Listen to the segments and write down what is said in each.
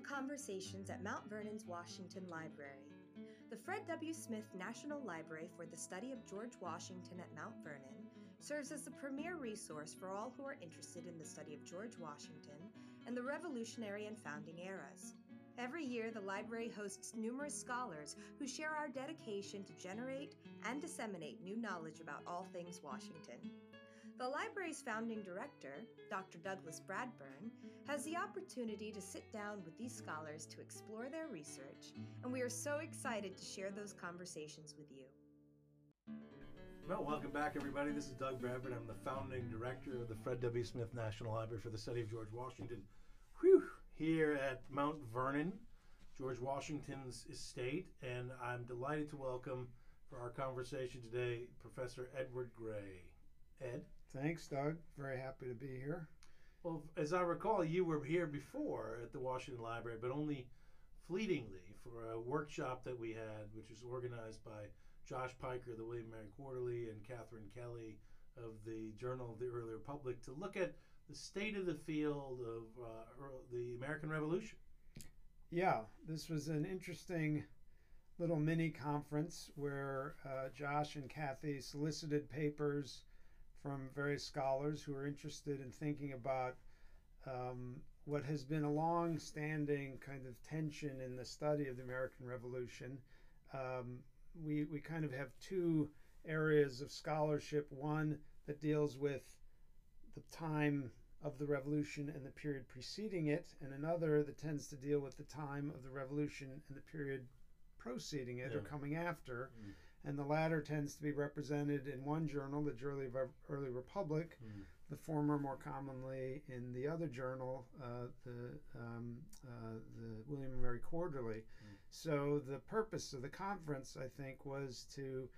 to Conversations at Mount Vernon's Washington Library. The Fred W. Smith National Library for the Study of George Washington at Mount Vernon serves as the premier resource for all who are interested in the study of George Washington and the Revolutionary and founding eras. Every year, the library hosts numerous scholars who share our dedication to generate and disseminate new knowledge about all things Washington. The library's founding director, Dr. Douglas Bradburn, has the opportunity to sit down with these scholars to explore their research, and we are so excited to share those conversations with you. Well, welcome back, everybody. This is Doug Bradburn. I'm the founding director of the Fred W. Smith National Library for the Study of George Washington. Whew, here at Mount Vernon, George Washington's estate, and I'm delighted to welcome for our conversation today Professor Edward Gray. Ed? Thanks, Doug. Very happy to be here. Well, as I recall, you were here before at the Washington Library, but only fleetingly for a workshop that we had, which was organized by Josh Piker, of the William Mary Quarterly, and Catherine Kelly of the Journal of the Early Republic to look at the state of the field of uh, the American Revolution. Yeah, this was an interesting little mini conference where uh, Josh and Kathy solicited papers from various scholars who are interested in thinking about um, what has been a long standing kind of tension in the study of the American Revolution. Um, we, we kind of have two areas of scholarship one that deals with the time of the revolution and the period preceding it, and another that tends to deal with the time of the revolution and the period preceding it yeah. or coming after. Mm and the latter tends to be represented in one journal, the Early, Early Republic, mm. the former more commonly in the other journal, uh, the, um, uh, the William and Mary Quarterly. Mm. So the purpose of the conference, I think, was to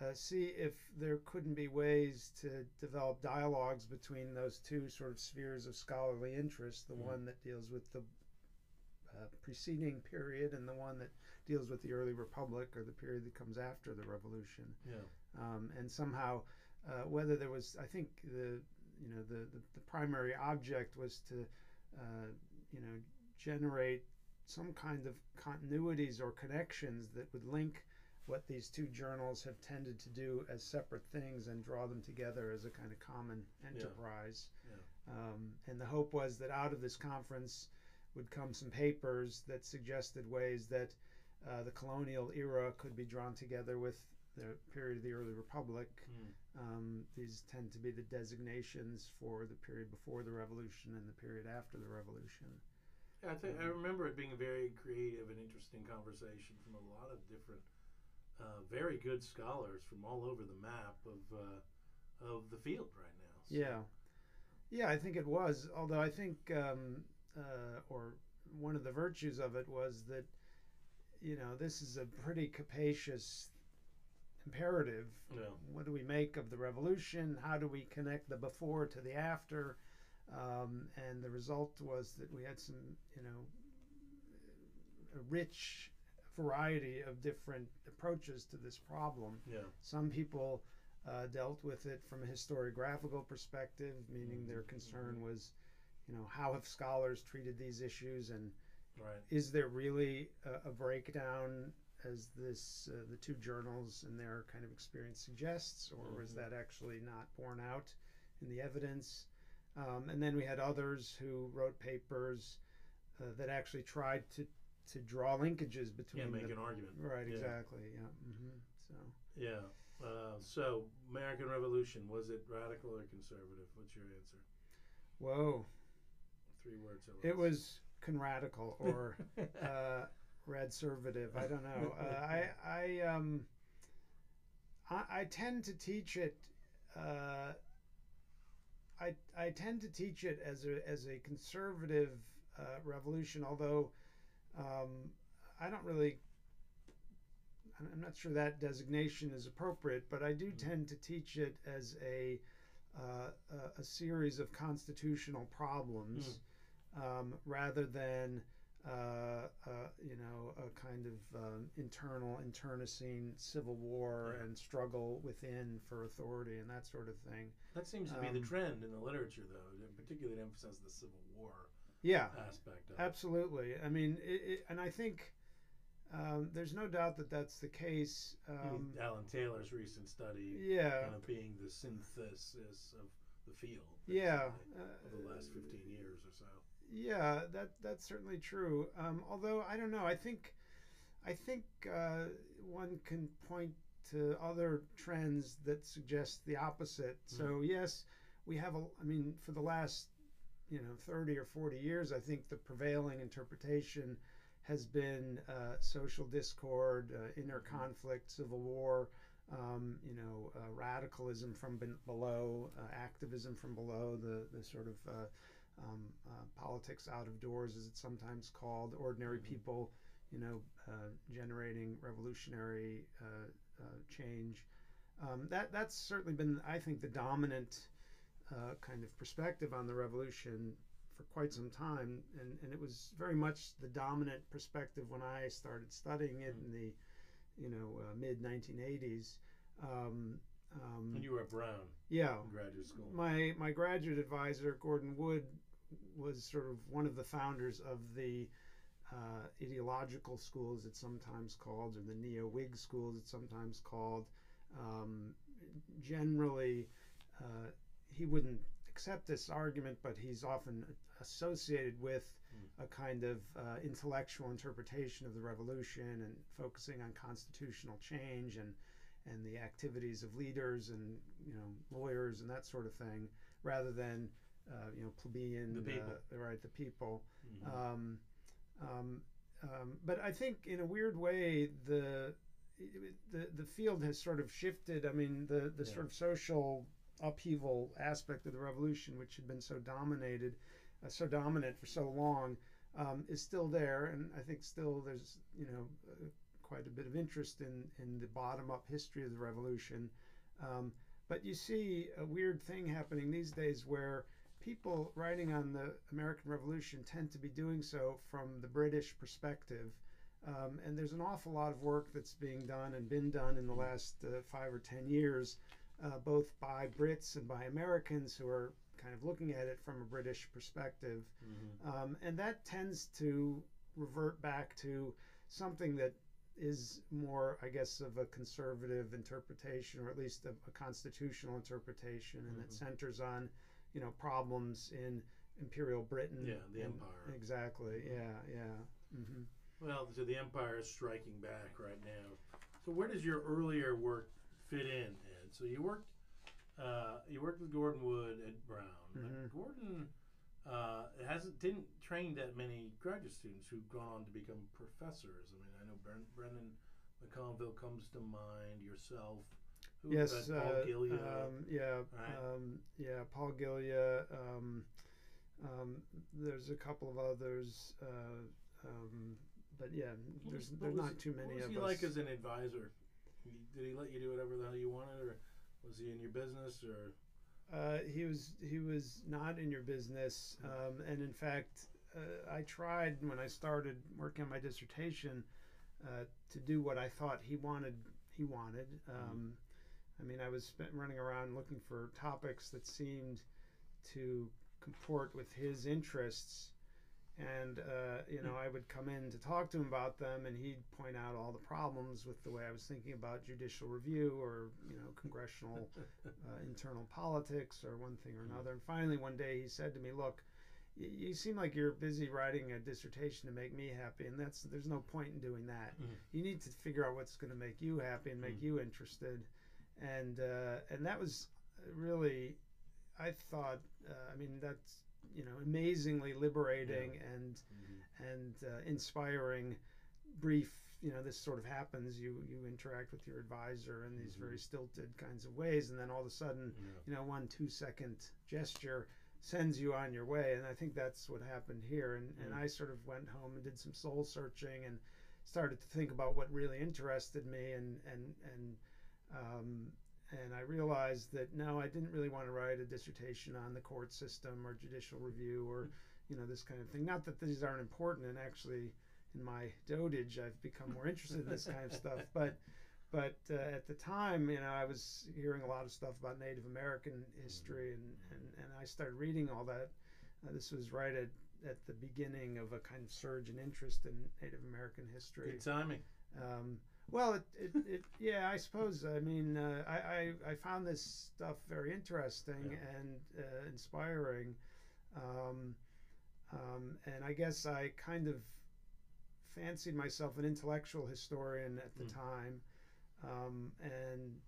uh, see if there couldn't be ways to develop dialogues between those two sort of spheres of scholarly interest the mm. one that deals with the uh, preceding period and the one that deals with the early republic or the period that comes after the revolution. Yeah. Um, and somehow, uh, whether there was, I think the you know the the, the primary object was to uh, you know generate some kind of continuities or connections that would link what these two journals have tended to do as separate things and draw them together as a kind of common enterprise. Yeah. Yeah. Um, and the hope was that out of this conference, would come some papers that suggested ways that uh, the colonial era could be drawn together with the period of the early republic. Mm. Um, these tend to be the designations for the period before the revolution and the period after the revolution. Yeah, I, think, um, I remember it being a very creative and interesting conversation from a lot of different, uh, very good scholars from all over the map of uh, of the field right now. So. Yeah, yeah, I think it was. Although I think um, uh, or one of the virtues of it was that you know this is a pretty capacious imperative. Yeah. What do we make of the revolution? How do we connect the before to the after? Um, and the result was that we had some, you know, a rich variety of different approaches to this problem. Yeah. Some people uh, dealt with it from a historiographical perspective, meaning mm-hmm. their concern was you know, how have scholars treated these issues, and right. is there really a, a breakdown as this uh, the two journals and their kind of experience suggests, or mm-hmm. was that actually not borne out in the evidence? Um, and then we had others who wrote papers uh, that actually tried to to draw linkages between. Yeah, make the, an argument. Right. Yeah. Exactly. Yeah. Mm-hmm. So. Yeah. Uh, so, American Revolution was it radical or conservative? What's your answer? Whoa three words. It was conradical or uh, radservative. I don't know. Uh, I I um I, I, tend to teach it. Uh, I I tend to teach it as a as a conservative uh, revolution, although um, I don't really. I'm not sure that designation is appropriate, but I do mm-hmm. tend to teach it as a uh, a, a, series of constitutional problems. Mm um, rather than uh, uh, you know a kind of um, internal internecine civil war yeah. and struggle within for authority and that sort of thing. That seems to be um, the trend in the literature, though, particularly to emphasize the Civil War yeah aspect of absolutely i mean it, it, and i think um, there's no doubt that that's the case um, Alan Taylor's recent study yeah kind of being the synthesis of the field. yeah uh, Of the last 15 years or so. Yeah, that that's certainly true. Um, although I don't know, I think I think uh, one can point to other trends that suggest the opposite. So yes, we have a. I mean, for the last you know thirty or forty years, I think the prevailing interpretation has been uh, social discord, uh, inner conflict, civil war. Um, you know, uh, radicalism from ben- below, uh, activism from below, the the sort of uh, um, politics out of doors, as it's sometimes called, ordinary Mhm. people, you know, uh, generating revolutionary uh, uh, change. Um, that that's certainly been, I think, the dominant uh, kind of perspective on the revolution for quite some time, and, and it was very much the dominant perspective when I started studying it in the, you know, uh, mid 1980s. Um, um, And you were at Brown yeah, in graduate school. my my graduate advisor Gordon Wood was sort of one of the founders of the uh, ideological schools it's sometimes called or the neo Whig schools it's sometimes called. Um, generally uh, he wouldn't accept this argument but he's often associated with a kind of uh, intellectual interpretation of the revolution and focusing on constitutional change and and the activities of leaders and you know lawyers and that sort of thing, rather than uh, you know plebeian The people. Uh, right the people. Mhm. Um, um, um, but I think in a weird way the the the field has sort of shifted. I mean the the Yeah. sort of social upheaval aspect of the revolution, which had been so dominated, uh, so dominant for so long, um, is still there, and I think still there's you know uh, quite a bit of interest in in the bottom up history of the revolution. Um, but you see a weird thing happening these days where people writing on the American Revolution tend to be doing so from the British perspective. Um, and there's an awful lot of work that's being done and been done in the last uh, five or ten years, uh, both by Brits and by Americans who are kind of looking at it from a British perspective. Mhm. Um, and that tends to revert back to something that is more, I guess, of a conservative interpretation, or at least a, a constitutional interpretation, and Mhm. it centers on, you know, problems in Imperial Britain. Yeah, the and- empire. Exactly. Yeah. Yeah. hmm Well, so the empire is striking back right now. So where does your earlier work fit in, Ed? So you worked, uh, you worked with Gordon Wood at Brown. Mhm. Gordon uh, hasn't didn't train that many graduate students who've gone on to become professors. I mean, I know Bren, Brendan McConville comes to mind. Yourself, who Yes. uh, Paul uh, Gilje. Um, yeah. right? Um, yeah. Paul Gilje. Um, um, there's a couple of others. Uh, um, but yeah, there's there's was not too many What was of he us. like as an advisor? Did he let you do whatever the hell you wanted, or was he in your business, or? Uh, he was he was not in your business, um, and in fact, uh, I tried when I started working on my dissertation uh, to do what I thought he wanted. He wanted. Um, I mean, I was spent running around looking for topics that seemed to comport with his interests, and uh, you know, I would come in to talk to him about them, and he'd point out all the problems with the way I was thinking about judicial review or you know congressional uh, internal politics or one thing or another. And finally, one day he said to me, "Look, you seem like you're busy writing a dissertation to make me happy, and that's there's no point in doing that. Mhm. You need to figure out what's going to make you happy and make Mhm. you interested." And uh, and that was really, I thought, uh, I mean, that's you know amazingly liberating and and uh, inspiring brief you know this sort of happens. You you interact with your advisor in these Mhm. very stilted kinds of ways and then all of a sudden Yeah. you know one two second gesture sends you on your way. And i think that's what happened here. And, and i sort of went home and did some soul searching and started to think about what really interested me and and and um, and I realized that no, I didn't really want to write a dissertation on the court system or judicial review or you know this kind of thing. Not that these aren't important, and actually, in my dotage, I've become more interested in this kind of stuff. But but uh, at the time, you know, I was hearing a lot of stuff about Native American history, and and, and I started reading all that. Uh, this was right at at the beginning of a kind of surge in interest in Native American history. Good timing. Um, well, it, it, it, yeah, I suppose. I mean, uh, I, I, I found this stuff very interesting Yeah. and uh, inspiring. Um, um, and I guess I kind of fancied myself an intellectual historian at the Mm. time. Um, and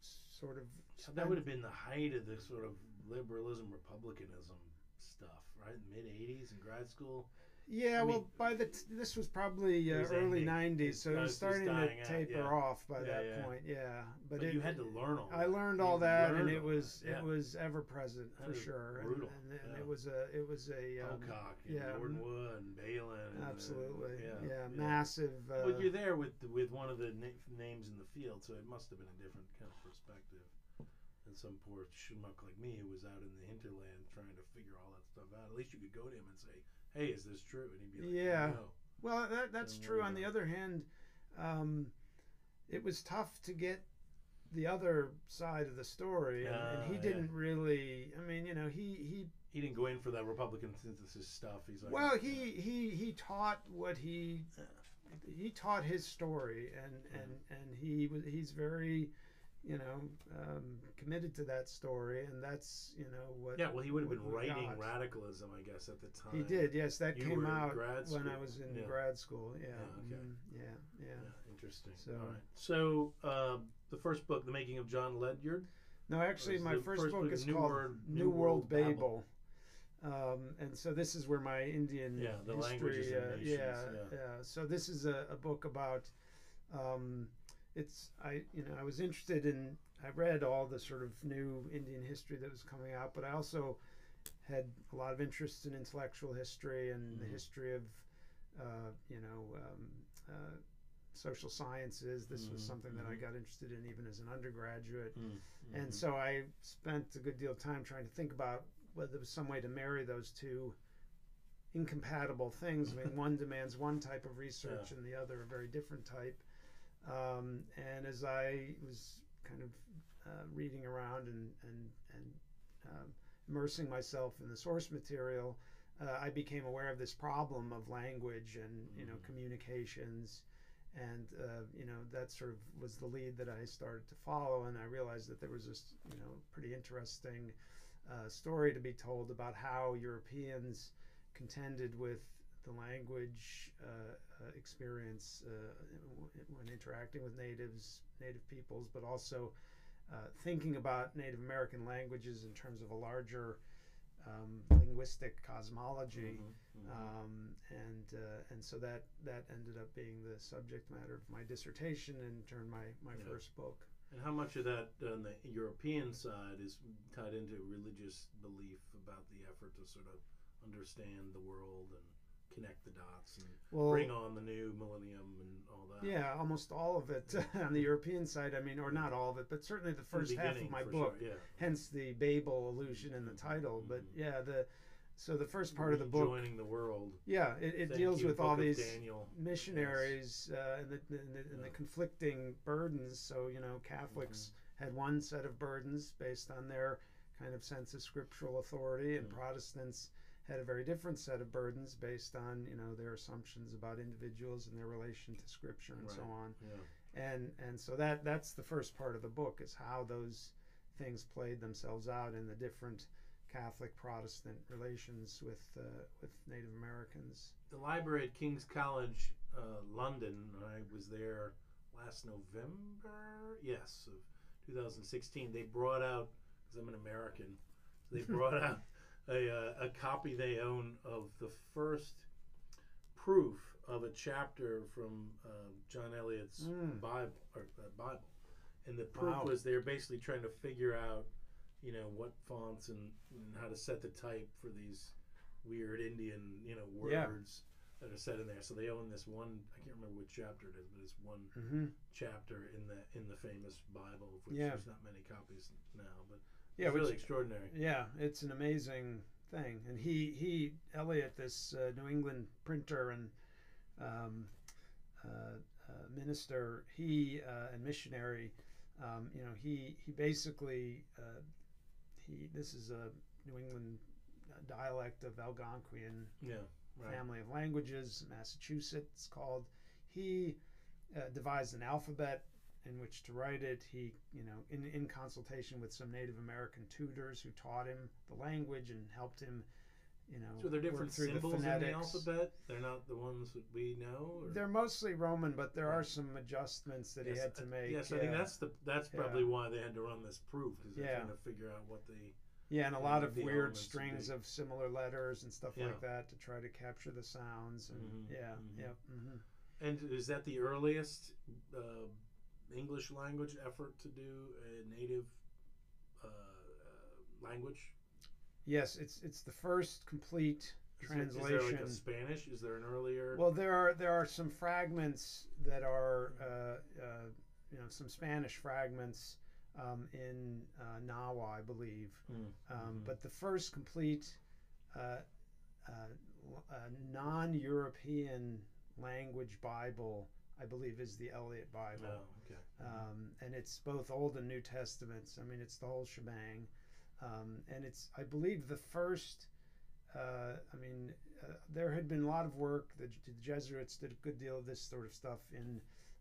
sort of. So that would have been the height of the sort of liberalism, republicanism stuff, right? Mid '80s in grad school. Yeah, I well, mean- by the t- this was probably uh, was early ending. '90s, so it was starting to dying out, taper yeah. off by Yeah, that yeah. point. Yeah, but, But, it, you had to learn all. I that. learned all that, and it was that, it was ever present for sure. Brutal, And, and, yeah. it was a it was a um, and yeah, Gordon Wood and Bailyn. and, uh, absolutely yeah, massive. Uh, But you're there with with one of the na- names in the field, so it must have been a different kind of perspective and some poor schmuck like me who was out in the hinterland trying to figure all that stuff out. At least you could go to him and say, "Hey, is this true?" And he'd be like, Yeah. "No." Well, that, that's true. On the other hand, um, it was tough to get the other side of the story, and, and he Ah, didn't really. I mean, you know, he he He didn't go in for that Republican synthesis stuff. He's like, well, he he he taught what he he taught his story, and and and he was he's very, you know, um, committed to that story, and that's you know what. Yeah, well, he would have been writing got. radicalism, I guess, at the time. He did, yes. That You came out when I was in Yeah. grad school. Yeah. Yeah, okay. mhm, yeah. Yeah. Yeah, interesting. So- right. So uh, the first book, The Making of John Ledyard. No, actually, my first, first book is New called New, New World, World Babel. Um, and so this is where my Indian Yeah, the history, languages uh, yeah. yeah. So this is a, a book about. Um, it's I you know I was interested in I read all the sort of new Indian history that was coming out, but I also had a lot of interest in intellectual history and the Mhm. history of uh, you know um, uh, social sciences. This was Mhm, something that I mhm. got interested in even as an undergraduate. Mm, And so I spent a good deal of time trying to think about whether there was some way to marry those two incompatible things. I mean, one demands one type of research and the other a very different type. Um, and as I was kind of uh, reading around and, and, and um, immersing myself in the source material, uh, I became aware of this problem of language and you know Mhm. communications, and uh, you know that sort of was the lead that I started to follow, and I realized that there was this you know pretty interesting uh, story to be told about how Europeans contended with the language uh, uh, experience uh, when interacting with natives, native peoples, but also uh, thinking about Native American languages in terms of a larger um, linguistic cosmology. Mhm, mhm. Um, and uh, and so that that ended up being the subject matter of my dissertation and turned my, my Yeah. first book. And how much of that on the European side is tied into religious belief about the effort to sort of understand the world and connect the dots and Well, bring on the new millennium and all that? yeah, almost all of it on the European side. I mean, or not all of it, but certainly the In the first half of my book. sure, yeah. Hence the Babel allusion in the title. But Mhm. yeah, the so the first part of the book, Joining the world. yeah, it, it deals you, with Book all these Daniel. missionaries uh, and, the, and, the, and the conflicting burdens. So, you know, Catholics Mm-hmm. had one set of burdens based on their kind of sense of scriptural authority, and Mm. Protestants had a very different set of burdens based on, you know, their assumptions about individuals and their relation to scripture and so on. Yeah. And and so that that's the first part of the book is how those things played themselves out in the different Catholic Protestant relations with uh, with Native Americans. the library at King's College, uh, London. I was there last November, yes, of 2016. They brought out because I'm an American. They brought out a, uh, a copy they own of the first proof of a chapter from uh, John Eliot's Mm. Bible or uh, Bible, and the proof Wow. was they're basically trying to figure out, you know, what fonts and, and how to set the type for these weird Indian, you know, Yeah. words that are set in there. So they own this one. I can't remember which chapter it is, but it's one Mm-hmm. chapter in the in the famous Bible, of which Yeah. there's not many copies now, but Yeah, it's which- really extraordinary. Yeah, it's an amazing thing. And he, he Eliot, this uh, New England printer and um, uh, uh, minister, he uh, and missionary, um, you know, he he basically uh, he this is a New England dialect of Algonquian Yeah. Right. family of languages, Massachusetts called. He uh, devised an alphabet in which to write it. He, you know, in, in consultation with some Native American tutors who taught him the language and helped him, you know, So they're different symbols the in the alphabet. They're not the ones that we know. Or? They're mostly Roman, but there are some adjustments that Yes, he had to make. Yes, I think that's the that's Yeah. probably why they had to run this proof because they're Yeah. trying to figure out what the Yeah, and a lot of weird strings of similar letters and stuff Yeah. like that to try to capture the sounds. And Mhm, yeah, mhm. yep. hmm and is that the earliest uh, English language effort to do a native uh, uh, language? Yes, it's it's the first complete translation. Is there like a Spanish? Is there an earlier? Well, there are there are some fragments that are uh, uh, you know some Spanish fragments um, in uh, Nahua, I believe. Mm, Um, mhm. But the first complete uh, uh, uh, non-European language Bible, I believe, is the Eliot Bible. Oh, okay. um, and it's both Old and New Testaments. I mean, it's the whole shebang, um, and it's I believe the first. Uh, I mean, uh, there had been a lot of work. The, the Jesuits did a good deal of this sort of stuff in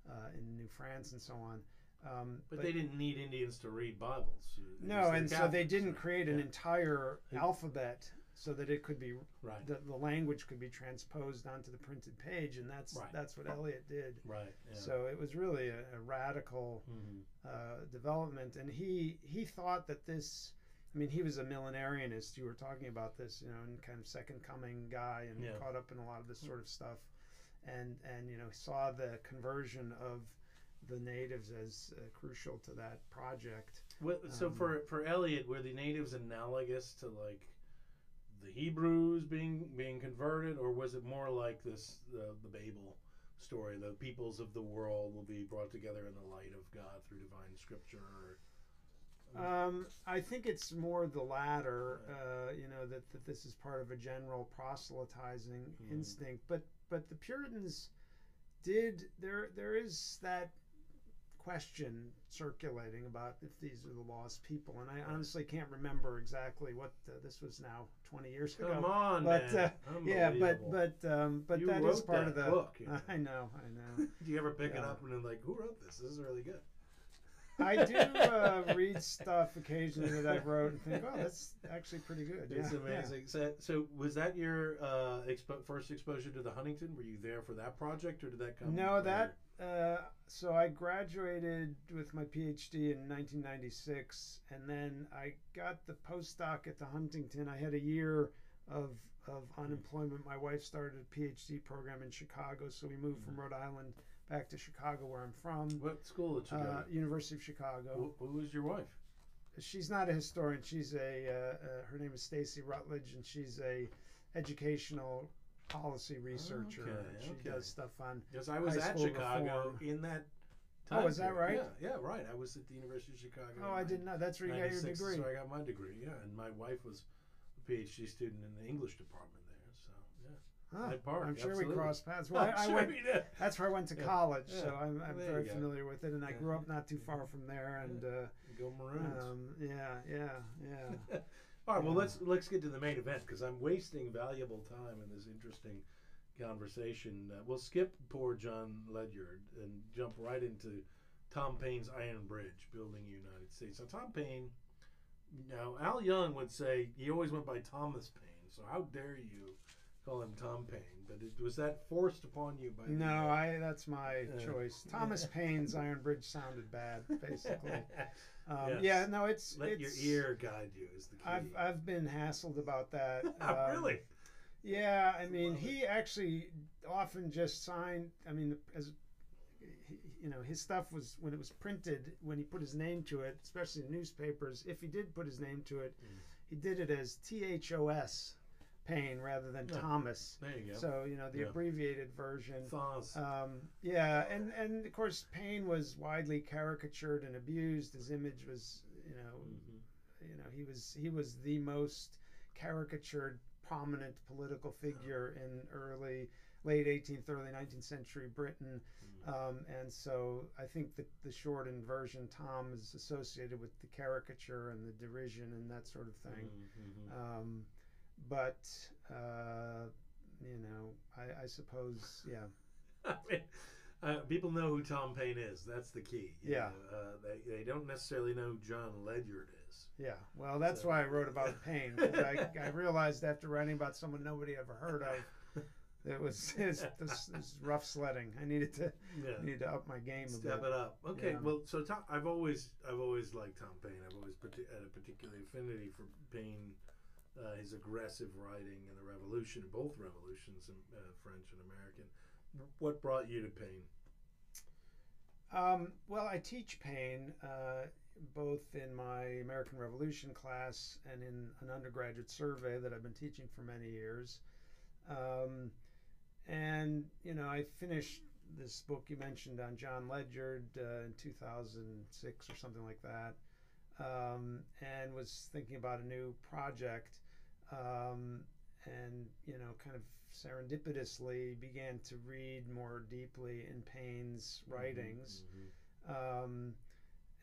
uh, in New France and so on. Um, But, they didn't need Indians to read Bibles. They no, and so they didn't create an yeah. entire alphabet so that it could be Right. the, the language could be transposed onto the printed page, and that's Right. that's what Eliot did. Right. Yeah. So it was really a, a radical Mhm. uh, development, and he he thought that this. I mean, he was a millenarianist. You were talking about this, you know, and kind of second coming guy, and Yeah. caught up in a lot of this sort of stuff, and and you know saw the conversion of the natives as uh, crucial to that project. Well, so Um, for for Eliot, were the natives analogous to like the Hebrews being being converted, or was it more like this the the Babel story? The peoples of the world will be brought together in the light of God through divine scripture. Or, Um, I think it's more the latter. Uh, you know that, that this is part of a general proselytizing Mhm. instinct, but but the Puritans did there. There is that question circulating about if these are the lost people, and I honestly can't remember exactly what uh, this was now twenty years ago. Come on, but man! uh, yeah, but but um, but You that is part that of the book, you know. I know, I know. do you ever pick it up and then like, who wrote this? This is really good. I do uh, read stuff occasionally that I wrote and think, oh, that's actually pretty good. It's yeah, yeah. amazing. So, so was that your uh, expo- first exposure to the Huntington? Were you there for that project, or did that come? No, later? that. Uh, so I graduated with my PhD in 1996, and then I got the postdoc at the Huntington. I had a year of of unemployment. My wife started a PhD program in Chicago, so we moved from Rhode Island back to Chicago, where I'm from. What school did you go? Uh? University of Chicago. Who, who was your wife? She's not a historian. She's a. Uh, uh, her name is Stacy Rutledge, and she's a educational policy researcher. Okay, she okay. does stuff on Because I was at Chicago reform. in that. Time Oh, is that right? Yeah, yeah, right. I was at the University of Chicago. Oh, I didn't know. That's where you got your degree. So I got my degree. Yeah, and my wife was a PhD student in the English department there. So yeah, Huh, I'm sure absolutely. we crossed paths. Well, I, I sure went. That's where I went to Yeah, college, yeah. so I'm, I'm very familiar with it. And I grew up not too far from there. And uh, Go Maroons. um, yeah, yeah, yeah. All right, well let's let's get to the main event because I'm wasting valuable time in this interesting conversation. Uh, we'll skip poor John Ledyard and jump right into Tom Paine's Iron Bridge, building United States. Now Tom Paine, now Al Young would say he always went by Thomas Paine. So how dare you call him Tom Paine? But it, was that forced upon you by? No, I. That's my Uh, choice. Thomas Paine's Iron Bridge sounded bad, basically. Um, Yes. Yeah, no, it's Let your ear guide you is the key. I've I've been hassled about that. Um, really? Yeah, I mean, Love it. he actually often just signed. I mean, as you know, his stuff was when it was printed, when he put his name to it, especially in newspapers. If he did put his name to it, Mm. he did it as T H O S, Paine, rather than. Thomas. There you go. So you know the Yeah. abbreviated version. Thaws. Um, yeah, and and of course Paine was widely caricatured and abused. His image was, you know, Mhm. you know he was he was the most caricatured prominent political figure in early late 18th early 19th century britain um, and so i think that the shortened version tom is associated with the caricature and the derision and that sort of thing Mhm, mhm. um, but uh, you know, I, I suppose, yeah. I mean, uh, people know who Tom Paine is. That's the key. Yeah. Uh, they, they don't necessarily know who John Ledyard is. Yeah, well, that's So- why I wrote about Paine. 'cause I, I realized after writing about someone nobody ever heard of, it was it's, this, this rough sledding. I needed to Yeah. needed to up my game a Step bit. it up. Okay. Yeah. Well, so Tom, I've always I've always liked Tom Paine. I've always had a particular affinity for Paine, uh, his aggressive writing and the Revolution, both revolutions, uh, French and American. What brought you to Paine? Um, well, I teach Paine uh, both in my American Revolution class and in an undergraduate survey that I've been teaching for many years. Um, and you know, I finished this book you mentioned on John Ledyard uh, in 2006 or something like that, um, and was thinking about a new project. Um, and you know, kind of serendipitously began to read more deeply in Paine's writings Mhm. um,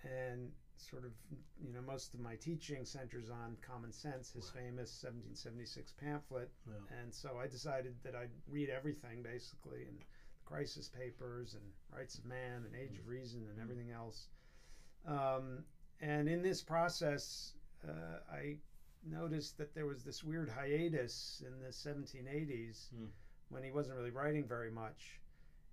and sort of you know most of my teaching centers on common sense his Right. famous 1776 pamphlet Yeah. and so i decided that i'd read everything basically and the crisis papers and rights of man and age of reason and Mhm. everything else um, and in this process uh, i noticed that there was this weird hiatus in the 1780s Hmm. when he wasn't really writing very much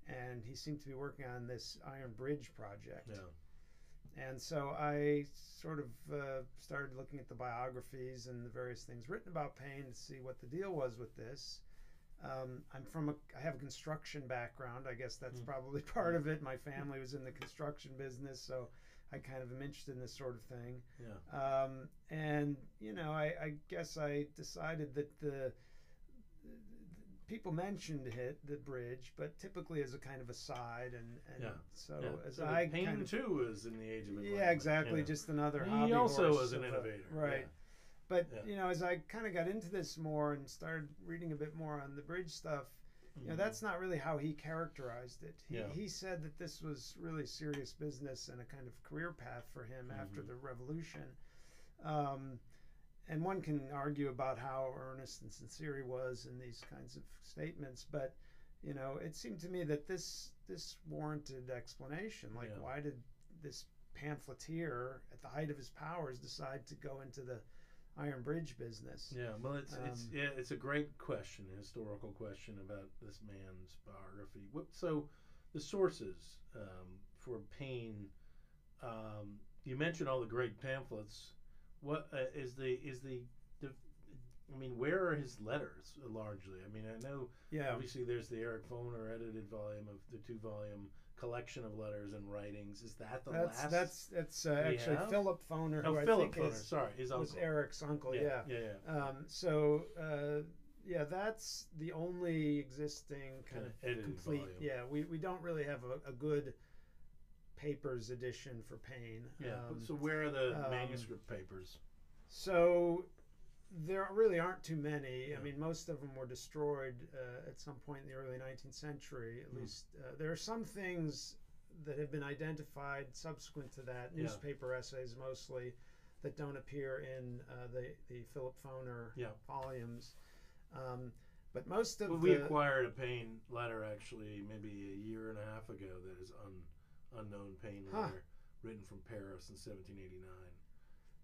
and he seemed to be working on this iron bridge project Yeah. and so I sort of uh, started looking at the biographies and the various things written about Paine to see what the deal was with this. Um, I'm from a, I have a construction background. I guess that's Mm. probably part of it. My family was in the construction business, so I kind of am interested in this sort of thing. Yeah. Um, and you know, I, I guess I decided that the people mentioned it, the bridge, but typically as a kind of aside, and, and Yeah. so yeah. as So I Paine kind of too was in the age of enlightenment. yeah, exactly. know. Just another he hobby. He also was an a- innovator. right? But Yeah. you know, as I kind of got into this more and started reading a bit more on the bridge stuff, Yeah. You know, that's not really how he characterized it. He, Yeah. he said that this was really serious business and a kind of career path for him after Mhm. the revolution. Um, and one can argue about how earnest and sincere he was in these kinds of statements, but you know, it seemed to me that this this warranted explanation. Like, Yeah. why did this pamphleteer at the height of his powers decide to go into the iron bridge business? Yeah, well, it's it's Um, yeah, it's a great question, a historical question about this man's biography. What so, the sources um, for Paine. Um, you mentioned all the great pamphlets. What uh, is the is the I mean, where are his letters largely? I mean, I know Yeah. obviously there's the Eric Foner edited volume of the two volume collection of letters and writings. Is that the That's last? that's that's uh, actually have? Philip Foner, oh, who Philip I think Foner. is, Sorry, his uncle. was. Eric's uncle. Yeah. yeah, yeah. Um, so uh, yeah, that's the only existing kind Kinda of edited complete. volume. Yeah, we, we don't really have a, a good papers edition for Paine. Yeah. Um, so where are the um, manuscript papers? So there really aren't too many. Yeah. I mean, most of them were destroyed uh, at some point in the early 19th century. At Hmm. least uh, there are some things that have been identified subsequent to that, Yeah. newspaper essays mostly, that don't appear in uh, the the Philip Foner Yeah. volumes. Um, but most of Well, we acquired a Paine letter actually maybe a year and a half ago that is un, unknown Paine Huh. letter written from Paris in 1789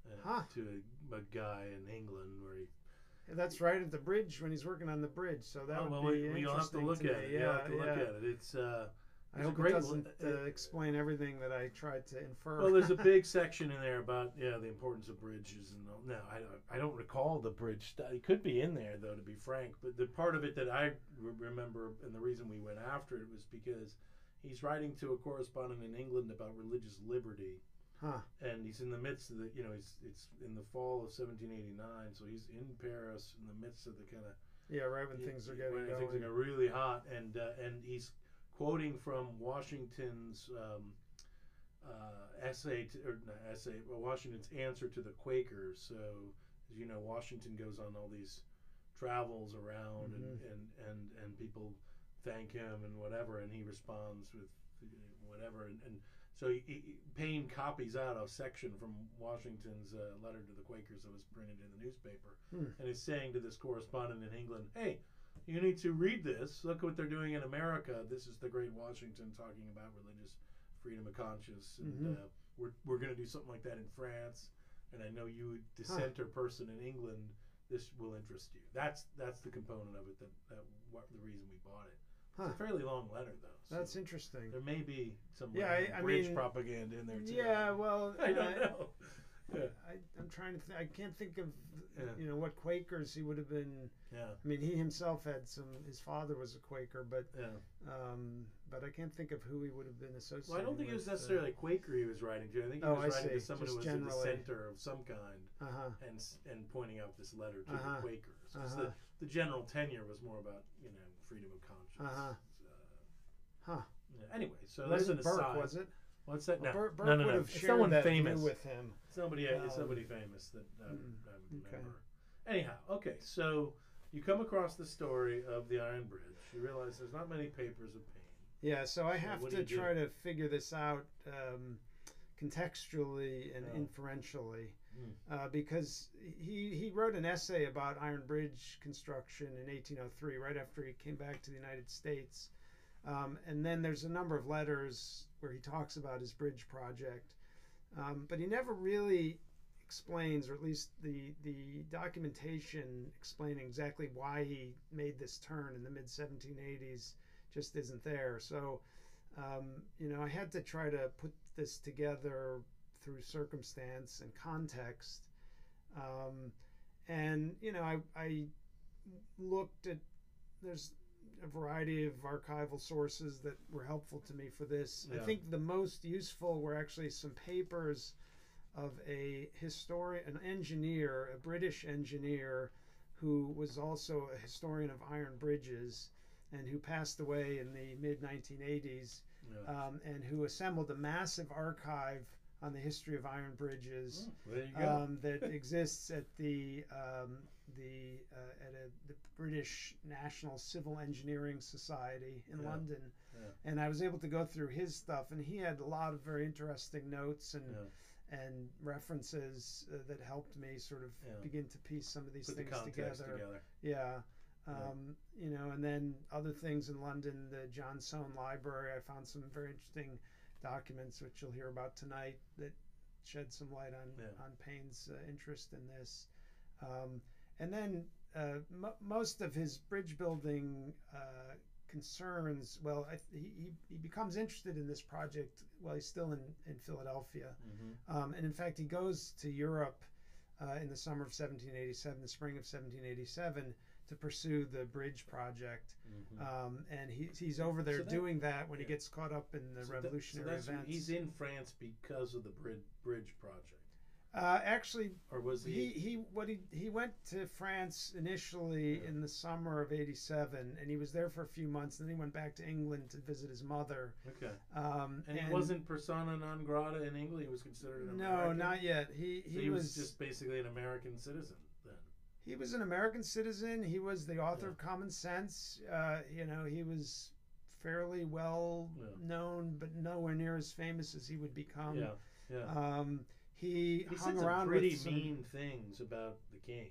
uh, Huh. to a, a guy in England where he. that's right at the bridge when he's working on the bridge. So that oh, would well, be we, you'll have to look to at me. it. Yeah, you'll have to look yeah. at it. It's. Uh, I hope great it doesn't uh, explain everything that I tried to infer. well, there's a big section in there about yeah the importance of bridges and all. no, I don't, I don't recall the bridge stuff. It could be in there though, to be frank. But the part of it that I re- remember and the reason we went after it was because he's writing to a correspondent in England about religious liberty, huh. and he's in the midst of the you know he's it's in the fall of 1789, so he's in Paris in the midst of the kind of Yeah, right when things are getting when going. things are really hot, and uh, and he's quoting from Washington's um, uh, essay to, or not essay, well, Washington's answer to the Quakers. So, as you know, Washington goes on all these travels around, and, Mhm. and, and and people thank him and whatever, and he responds with whatever, and, and So he, he, Paine copies out a section from Washington's uh, letter to the Quakers that was printed in the newspaper, Hmm. and is saying to this correspondent in England, "Hey, you need to read this. Look what they're doing in America. This is the great Washington talking about religious freedom of conscience, and Mhm. uh, we're we're going to do something like that in France. And I know you, dissenter person in England, this will interest you. That's that's the component of it that, that what the reason we bought it. Huh. It's a fairly long letter though. so That's interesting. There may be some Yeah, random I- I bridge mean, propaganda in there too. Yeah, well, I don't know. Yeah, I, I'm trying to. Th- I can't think of, Yeah. you know, what Quakers he would have been. yeah, I mean, he himself had some. His father was a Quaker, but yeah. um, but I can't think of who he would have been associated. With. Well, I don't think it was with, necessarily Quaker he was writing to. I think he Oh, was I writing to someone Just who was generally. the center of some kind, Uh huh. and and pointing out this letter to Uh-huh. the Quakers. Uh-huh. the, the general tenure was more about you know freedom of conscience. Uh-huh. Uh, Huh. yeah, Anyway, so that's an wasn't Burke, aside. was it? What's that? Well, No, Burke, Burke no, no, would no. have It's shared someone famous. with him. Somebody, Um, somebody famous that uh, mm, I would okay. remember. Anyhow, okay, so you come across the story of the Iron Bridge. You realize there's not many papers of Paine. Yeah, so I So have to you do? try to figure this out um, contextually and Yeah. inferentially. Mm. Uh, because he, he wrote an essay about Iron Bridge construction in 1803, right after he came back to the United States. Um, and then there's a number of letters where he talks about his bridge project. Um, but he never really explains, or at least the, the documentation explaining exactly why he made this turn in the mid 1780s just isn't there. So, um, you know, I had to try to put this together through circumstance and context. Um, and, you know, I, I looked at, there's a variety of archival sources that were helpful to me for this. Yeah. I think the most useful were actually some papers of a historian, an engineer, a British engineer who was also a historian of iron bridges and who passed away in the mid 1980s Yeah. um, and who assembled a massive archive on the history of iron bridges there you go. um, that exists at the um, the uh, at a, the British National Civil Engineering Society in Yeah. London, Yeah. and I was able to go through his stuff, and he had a lot of very interesting notes and Yeah. and references uh, that helped me sort of begin to piece some of these Put things context together. together. Yeah. Yeah. Um, you know, and then other things in London, the John Soane Library, I found some very interesting documents, which you'll hear about tonight, that shed some light on, Yeah. on Paine's uh, interest in this. Um, and then uh, mo most of his bridge building uh, concerns, well, I, he, he, he becomes interested in this project while he's still in, in Philadelphia. Mm-hmm. Um, and in fact, he goes to Europe uh, in the summer of 1787, the spring of 1787, to pursue the bridge project. Mm-hmm. Um, and he, he's over there So that- doing that when yeah. he gets caught up in the revolutionary so events. He's in France because of the bridge, bridge project, uh, actually, or was he, he? he what he he went to France initially Yeah. in the summer of '87, and he was there for a few months. and Then he went back to England to visit his mother. okay, Um, and, he wasn't persona non grata in England. He was considered an No, American. not yet. He So he, he was, was just basically an American citizen. He was an American citizen. He was the author Yeah. of Common Sense. Uh, you know, he was fairly well Yeah. known, but nowhere near as famous as he would become. yeah, yeah. Um, he, he hung said around some pretty with some, mean things about the king.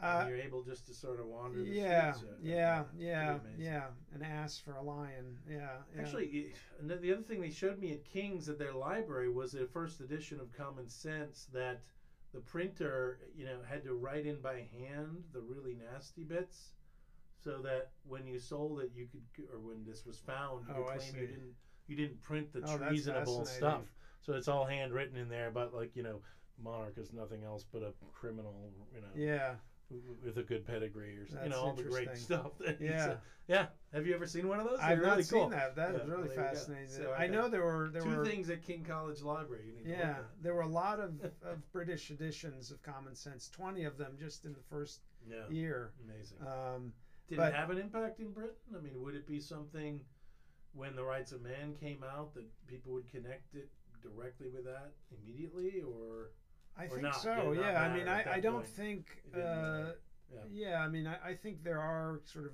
Uh, you're able just to sort of wander the yeah, streets. uh, yeah, yeah, yeah. An ass for a lion. Yeah, yeah. Actually, the the other thing they showed me at King's at their library was their first edition of Common Sense that the printer, you know, had to write in by hand the really nasty bits, so that when you sold it, you could, or when this was found, you Oh, could claim you didn't you didn't print the Oh, treasonable stuff. So it's all handwritten in there, but like you know, Monarch is nothing else but a criminal, you know, yeah. with a good pedigree or something. You know, all the great stuff. Yeah. uh, yeah. Have you ever seen one of those? I've They're not really seen that. That Yeah, is really well, there you go. fascinating. So, I okay. know there were there Two were things at King College Library. You need to look yeah there were a lot of, of British editions of Common Sense. Twenty of them just in the first Yeah. year. Amazing. Um, Did but- it have an impact in Britain? I mean, would it be something when the Rights of Man came out that people would connect it directly with that immediately, or I Or think not, so. Yeah, I mean, I, I don't point? think. Uh. Yeah. yeah, I mean, I, I think there are sort of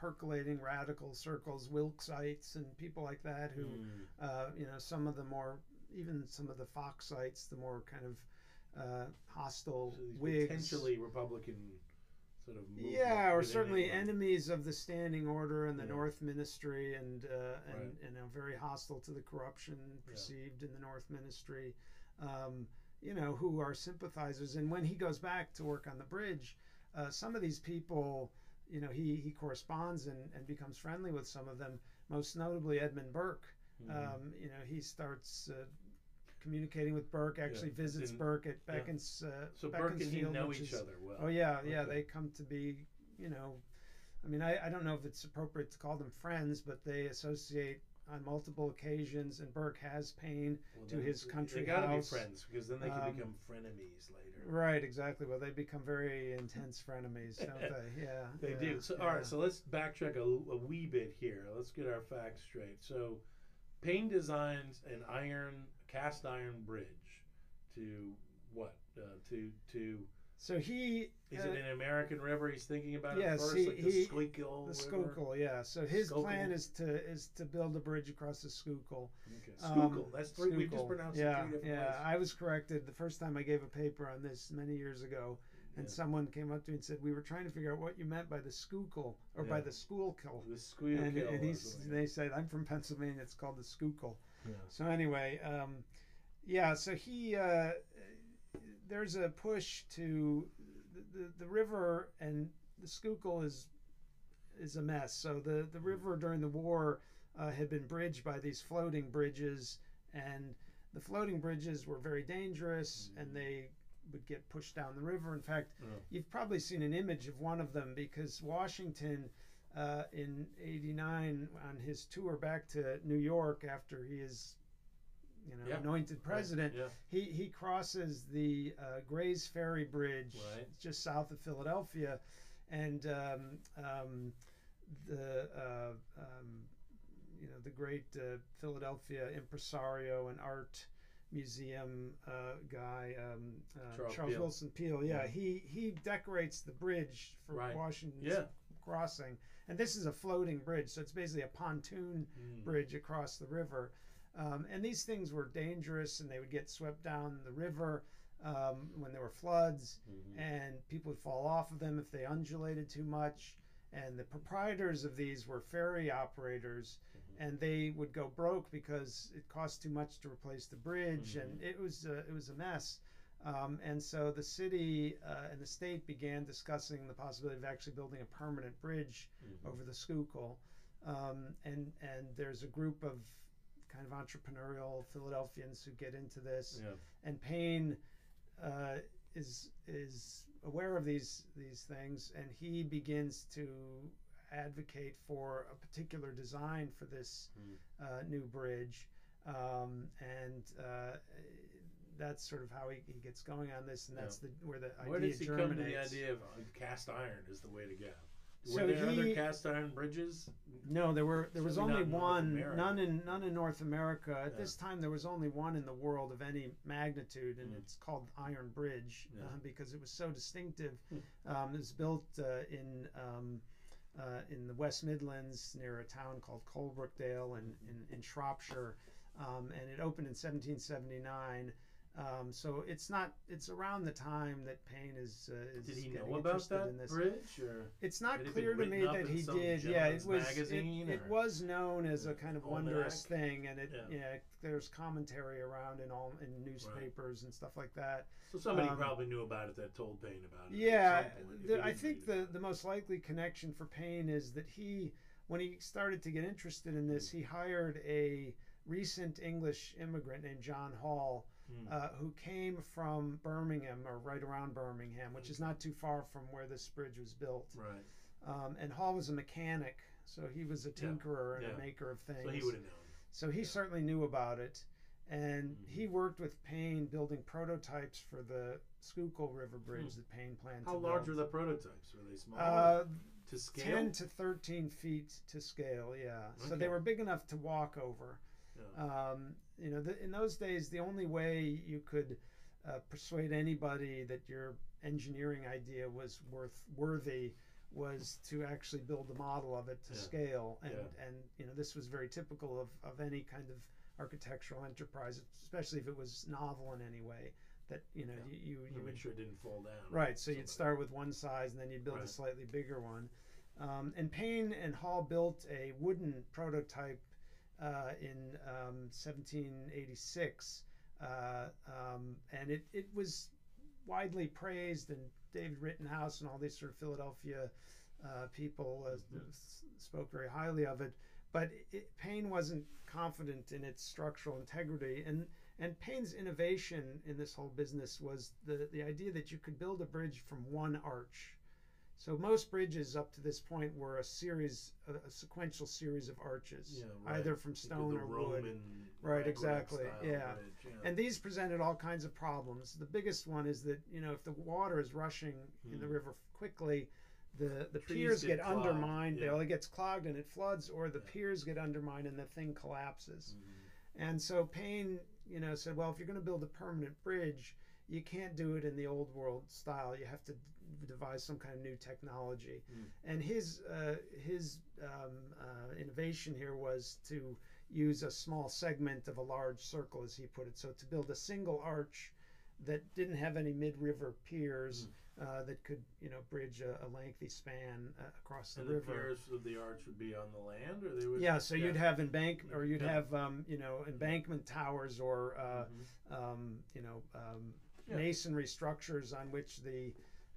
percolating radical circles, Wilkesites and people like that, who, Mm. uh, you know, some of the more, even some of the Foxites, the more kind of uh, hostile So Whigs. potentially Republican sort of Yeah, or certainly enemies of the Standing Order and the Yeah. North Ministry, and uh, and Right. and are very hostile to the corruption perceived in the North Ministry. Um, you know, who are sympathizers, and when he goes back to work on the bridge, uh, some of these people, you know, he he corresponds and, and becomes friendly with some of them. Most notably, Edmund Burke. Mhm. Um, you know, he starts. Uh, Communicating with Burke, actually Yeah, visits in- Burke at yeah. Beacons. Uh, so Burke and he know each is- other well. Oh yeah, yeah. Okay. They come to be, you know, I mean, I, I don't know if it's appropriate to call them friends, but they associate on multiple occasions. And Burke has Paine. Well, to his country They gotta house. be friends because then they can Um, become frenemies later. Right, exactly. Well, they become very intense frenemies, don't they? Yeah, They yeah, do. So, yeah. all right. So let's backtrack a, a wee bit here. Let's get our facts straight. So, Paine designs an iron, cast iron bridge to what? Uh, to to So he is uh, it an American river? He's thinking about yeah, it first, see, like the he- Schuylkill the? Schuylkill, yeah. So his Schuylkill. plan is to is to build a bridge across the Schuylkill. Okay. Um, Schuylkill. That's three. We just pronounced yeah, it yeah. ways. I was corrected the first time I gave a paper on this many years ago, and Yeah. someone came up to me and said we were trying to figure out what you meant by the Schuylkill or by the Schuylkill. The Schuylkill. And, and he's, something. they said I'm from Pennsylvania. It's called the Schuylkill. Yeah. So anyway, um, yeah. So he uh, there's a push to the, the the river and the Schuylkill is is a mess. So the the river during the war uh, had been bridged by these floating bridges, and the floating bridges were very dangerous, and they would get pushed down the river. In fact, Oh. you've probably seen an image of one of them because Washington. Uh, in '89, on his tour back to New York after he is, you know, Yeah. anointed Right. president, Yeah. he he crosses the uh, Grays Ferry Bridge Right. just south of Philadelphia, and um, um, the uh, um, you know the great uh, Philadelphia impresario and art museum uh, guy um, uh, Charles Charles, Willson Peale. Yeah, Yeah. he he decorates the bridge for Right. Washington's Yeah. crossing, and this is a floating bridge, so it's basically a pontoon Mm. bridge across the river. Um, and these things were dangerous, and they would get swept down the river um, when there were floods, Mhm. and people would fall off of them if they undulated too much. And the proprietors of these were ferry operators, Mm-hmm. and they would go broke because it cost too much to replace the bridge, and it was a, it was a mess. Um, and so the city uh, and the state began discussing the possibility of actually building a permanent bridge Mhm. over the Schuylkill. Um, and and there's a group of kind of entrepreneurial Philadelphians who get into this. Yeah. And Paine uh, is is aware of these these things, and he begins to advocate for a particular design for this Mm. uh, new bridge. Um, and uh, that's sort of how he, he gets going on this, and that's the where the idea Where does he germinates. come to the idea of uh, cast iron is the way to go? Were So there other cast iron bridges? No, there were there was only not in North one, none in none in North America. At Yeah. this time, there was only one in the world of any magnitude, and Mm. it's called Iron Bridge Yeah. uh, because it was so distinctive. Hmm. Um, it was built uh, in um, uh, in the West Midlands near a town called Coalbrookdale in, in, in Shropshire, um, and it opened in 1779. Um, so it's not it's around the time that Paine is uh, is Did he know about interested that in this. bridge? Or It's not clear to me that he did. Yeah, it was. magazine, it, it was known as a kind of wondrous thing, and it Yeah. yeah. there's commentary around in all in newspapers and stuff like that. so somebody um, probably knew about it that told Paine about it. Yeah, point, the, I think the it. the most likely connection for Paine is that he, when he started to get interested in this, he hired a recent English immigrant named John Hall. Hmm. Uh, who came from Birmingham or right around Birmingham, which is not too far from where this bridge was built. right. Um, and Hall was a mechanic, so he was a Yeah, tinkerer and yeah. a maker of things. So he would have known. So he yeah. certainly knew about it, and Mhm. he worked with Paine building prototypes for the Schuylkill River Bridge that Paine planned Hmm. How to large were the prototypes? Were they small? Uh, to scale? ten to thirteen feet to scale. Yeah, so they were big enough to walk over. Yeah. Um, you know, the, in those days, the only way you could uh, persuade anybody that your engineering idea was worth worthy was to actually build a model of it to Yeah. scale, and Yeah. and you know this was very typical of of any kind of architectural enterprise, especially if it was novel in any way. That you know Yeah. you you, make sure it didn't fall down. Right. So Somebody- you'd start with one size, and then you'd build a slightly bigger one. Um, and Paine and Hall built a wooden prototype uh, in um, 1786, uh, um, and it, it was widely praised. And David Rittenhouse and all these sort of Philadelphia uh, people uh, Mhm. spoke very highly of it. But it, Paine wasn't confident in its structural integrity, and and Paine's innovation in this whole business was the, the idea that you could build a bridge from one arch. So most bridges up to this point were a series, a, a sequential series of arches, Yeah, right. either from stone or Roman wood. Right, exactly, yeah. bridge, yeah. And these presented all kinds of problems. The biggest one is that you know if the water is rushing in the Mm. river quickly, the the Trees piers get get, undermined. yeah. It gets clogged and it floods, or the Yeah. piers get undermined and the thing collapses. Mhm. And so Paine, you know, said, well, if you're going to build a permanent bridge, you can't do it in the old world style. You have to devise some kind of new technology. Mm. And his uh, his um, uh, innovation here was to use a small segment of a large circle, as he put it. So to build a single arch that didn't have any mid-river piers. Uh, that could, you know, bridge a, a lengthy span uh, across the And the piers of the arch would be on the land, or they would. Yeah, so you'd have embank, or you'd Yeah. have, um, you know, embankment towers or, uh, Mhm. um, you know, um, Yeah. masonry structures on which the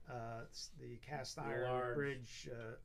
uh, s- the cast iron large- bridge. Uh,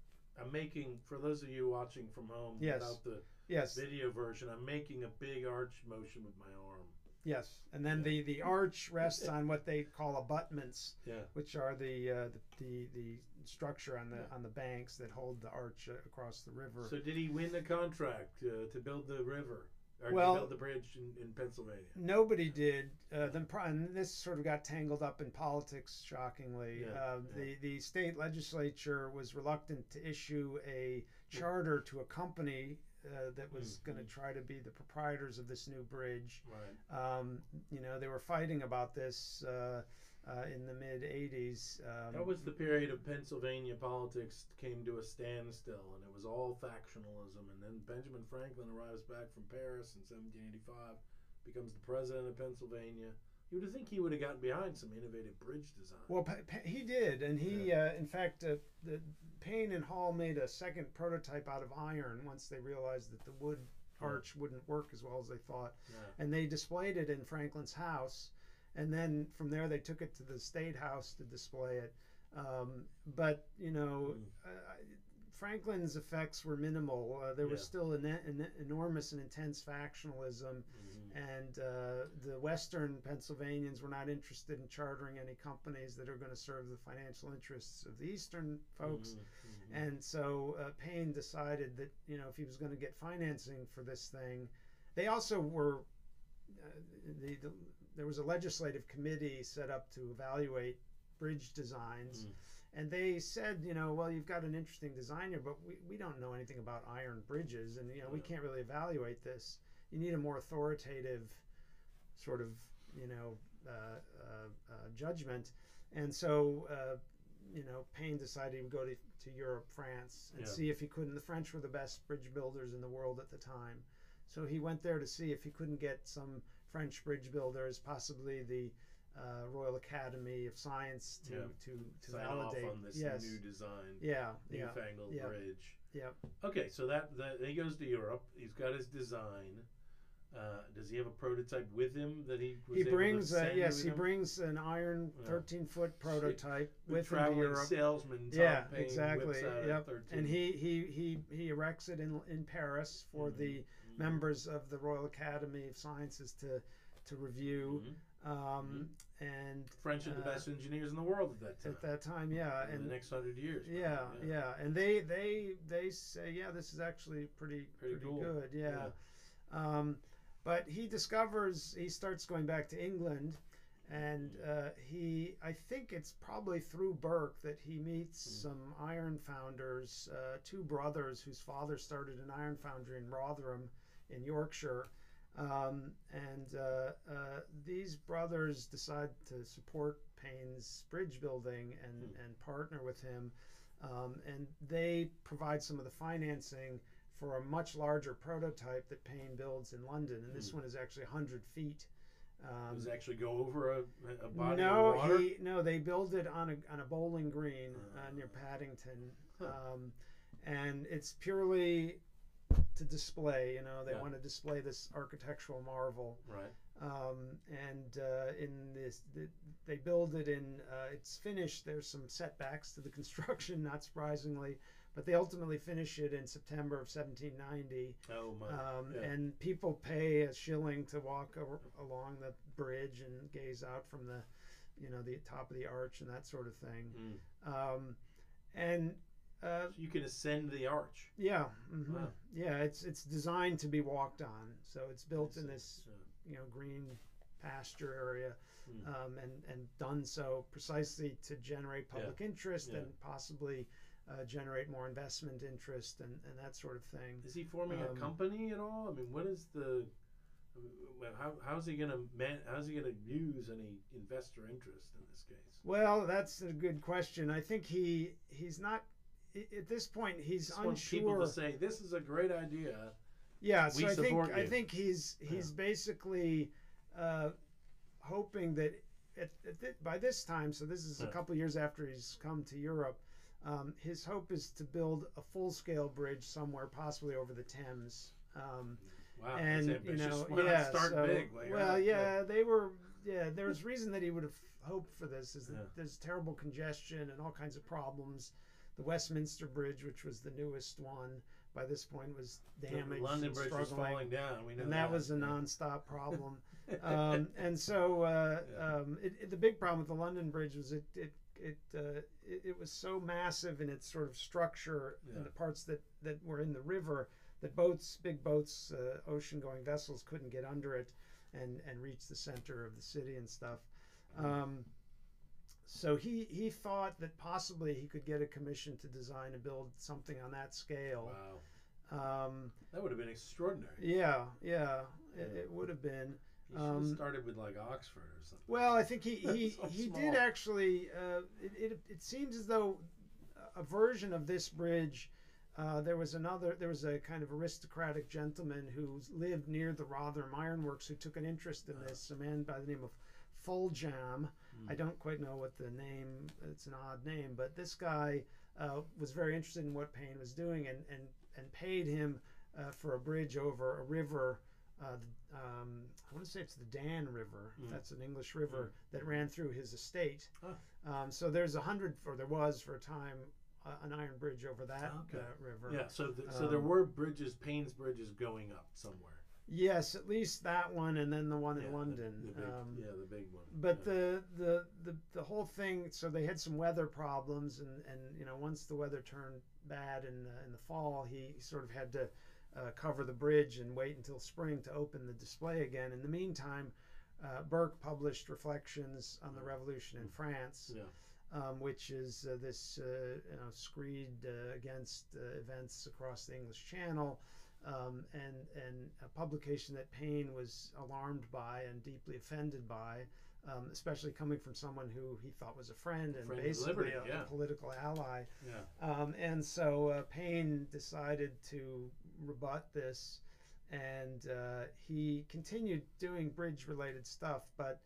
I'm making for those of you watching from home Yes. without the yes, video version. I'm making a big arch motion with my arm. yes, and then Yeah. the the arch rests on what they call abutments, Yeah. which are the uh, the, the the structure on the Yeah. on the banks that hold the arch uh, across the river. So did he win the contract uh, to build the river or Well- build the bridge in, in Pennsylvania? Nobody did. Uh, then and this sort of got tangled up in politics. Shockingly, Yeah, uh, yeah. the the state legislature was reluctant to issue a charter to a company uh, that was Mhm. going to try to be the proprietors of this new bridge. Right. Um, you know, they were fighting about this uh, uh, in the mid '80s. Um, That was the period of Pennsylvania politics came to a standstill, and it was all factionalism. And then Benjamin Franklin arrives back from Paris in 1785, becomes the president of Pennsylvania. You would think he would have gotten behind some innovative bridge design. Well, Pa- Pa- he did, and he, uh, in fact, uh, the Paine and Hall made a second prototype out of iron once they realized that the wood arch wouldn't work as well as they thought, yeah. and they displayed it in Franklin's house, and then from there they took it to the state house to display it. Um, but you know, Mm. uh, Franklin's effects were minimal. Uh, there was still an, an enormous and intense factionalism Mhm. and uh, the Western Pennsylvanians were not interested in chartering any companies that are going to serve the financial interests of the Eastern folks. Mhm. Mhm. And so uh, Paine decided that you know if he was going to get financing for this thing, they also were uh, the, the there was a legislative committee set up to evaluate bridge designs. Mm. And they said, you know, well, you've got an interesting design here, but we, we don't know anything about iron bridges, and you know, we can't really evaluate this. You need a more authoritative sort of, you know, uh, uh, uh, judgment. And so, uh, you know, Paine decided he would go to, to Europe, France, and Yeah. see if he couldn't. The French were the best bridge builders in the world at the time. So he went there to see if he couldn't get some French bridge builders, possibly the uh, Royal Academy of Science, to Yeah. to, to Sign validate. off on this yes. new design, yeah. Newfangled yeah. bridge. Yeah. Okay, so that, that he goes to Europe. He's got his design. Uh, does he have a prototype with him that he was He brings uh, yes, he him? brings an iron 13 foot prototype The with him to Europe. salesman. Yeah, exactly. whips out a Yep. And he, he he he erects it in in Paris for Mhm. the. Members of the Royal Academy of Sciences to to review. Mhm. Um, and French are the uh, best engineers in the world at that time. at that time, yeah, in and the next hundred years. probably, yeah, yeah, and they they they say, yeah, this is actually pretty Pretty pretty, cool. good, yeah. Um, but he discovers he starts going back to England, and uh, he I think it's probably through Burke that he meets Mm. some iron founders, uh, two brothers whose father started an iron foundry in Rotherham, in Yorkshire. Um, and uh, uh, these brothers decide to support Paine's bridge building and, Hmm. and partner with him. um, and they provide some of the financing for a much larger prototype that Paine builds in London, and this Hmm. one is actually 100 feet. Um, Does it actually go over a, a body no, of water? he no. They build it on a on a bowling green uh, near Paddington, Huh. um, and it's purely to display. You know, they Yeah. want to display this architectural marvel. Right. Um, and uh, in this, the, they build it in. Uh, it's finished. There's some setbacks to the construction, not surprisingly, but they ultimately finish it in September of 1790. Oh my. Um, yeah. And people pay a shilling to walk a- along the bridge and gaze out from the, you know, the top of the arch and that sort of thing. Mm. Um, and uh, So you can ascend the arch. yeah, mhm. Wow. yeah, it's it's designed to be walked on. So it's built in this you know green pasture area, Hmm. um, and and done so precisely to generate public interest Yeah. and possibly. Uh, generate more investment interest and, and that sort of thing. Is he forming Um, a company at all? I mean, what is the? How, how's he gonna man? How's he gonna use any investor interest in this case? Well, that's a good question. I think he he's not at this point. He's Just want people unsure. to say this is a great idea. yeah, so "We I think support I think he's he's basically uh, hoping that at, at thi- by this time. So this is a Yeah. couple years after he's come to Europe. Um, his hope is to build a full scale bridge somewhere, possibly over the Thames. Um, Wow, and that's you know, Why yeah. start so- big. Like, well, yeah, they were. Yeah, there's reason that he would have hoped for this. Is that Yeah. there's terrible congestion and all kinds of problems. The Westminster Bridge, which was the newest one, by this point was damaged. The London and Bridge was falling down. We know and that was a nonstop problem. um, and so uh, Yeah. um, it, it- the big problem with the London Bridge was it it it, uh, it it was so massive in its sort of structure Yeah. and the parts that that were in the river that boats, big boats, uh, ocean going vessels couldn't get under it and and reach the center of the city and stuff. Um, so he he thought that possibly he could get a commission to design and build something on that scale. wow, Um, that would have been extraordinary. yeah, yeah, it, Yeah. it would have been. He should have Um, started with like Oxford or something. Well, I think he he, So he small. did actually. Uh, it, it it seems as though a version of this bridge. Uh, there was another. There was a kind of aristocratic gentleman who lived near the Rotherham Ironworks who took an interest in this. A man by the name of Foljambe. I don't quite know what the name. It's an odd name, but this guy uh, was very interested in what Paine was doing and and and paid him uh, for a bridge over a river. Uh, um, I want to say it's the Dan River. Mm. That's an English river that ran through his estate. Ah. Um, so there's a hundred, or there was for a time, uh, an iron bridge over that Okay. uh, river. Yeah, so th- so there Um, were bridges, Paine's bridges going up somewhere. Yes, at least that one, and then the one in Yeah, the- London. The, big, um, yeah, the big one. but yeah. the, the the the whole thing so they had some weather problems and and you know once the weather turned bad in the, in the fall he sort of had to uh, cover the bridge and wait until spring to open the display again in the meantime uh, Burke published reflections on the revolution in France yeah, um, which is uh, this uh, you know screed uh, against uh, events across the English Channel, um, and and a publication that Paine was alarmed by and deeply offended by, um, especially coming from someone who he thought was a friend and Friend basically liberty, a, a political ally. yeah. Um, and so uh, Paine decided to rebut this, and uh, he continued doing bridge-related stuff. But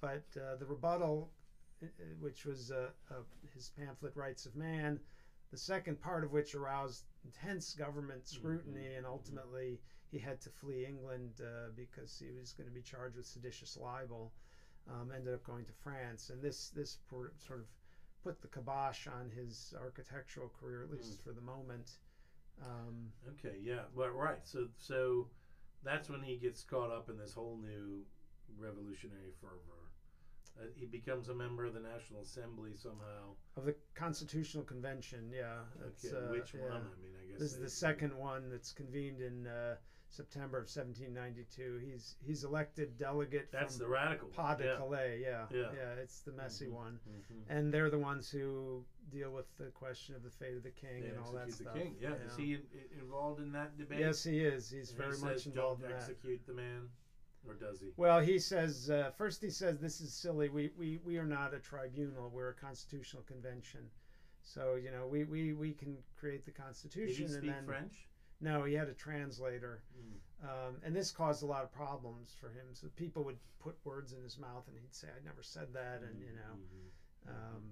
but uh, the rebuttal, uh, uh, which was uh, uh, his pamphlet "Rights of Man," the second part of which aroused intense government scrutiny, and ultimately he had to flee England uh, because he was going to be charged with seditious libel. Um, ended up going to France, and this this sort of put the kibosh on his architectural career, at least for the moment. Um, Okay, yeah, well, right. So, so that's when he gets caught up in this whole new revolutionary fervor. Uh, he becomes a member of the National Assembly somehow. of the Constitutional Convention, yeah. Okay, uh, which yeah. one? I mean, I guess This is the second one that's convened in uh, September of 1792. He's he's elected delegate That's from the radical. Pas de yeah. Calais, yeah, Yeah. It's the messy Mhm, one, mhm. and they're the ones who deal with the question of the fate of the king They and all that stuff. the king. Yeah. Is he in, in- involved in that debate? Yes, he is. He's And very he much says, involved Don't in that. execute the man, or does he? Well, he says uh, first he says this is silly. We, we we are not a tribunal. We're a constitutional convention. So you know, we, we, we can create the Did Constitution, he and speak then French? no, he had a translator, Mm. um, and this caused a lot of problems for him. So people would put words in his mouth, and he'd say, "I never said that," and you know, Mhm. um,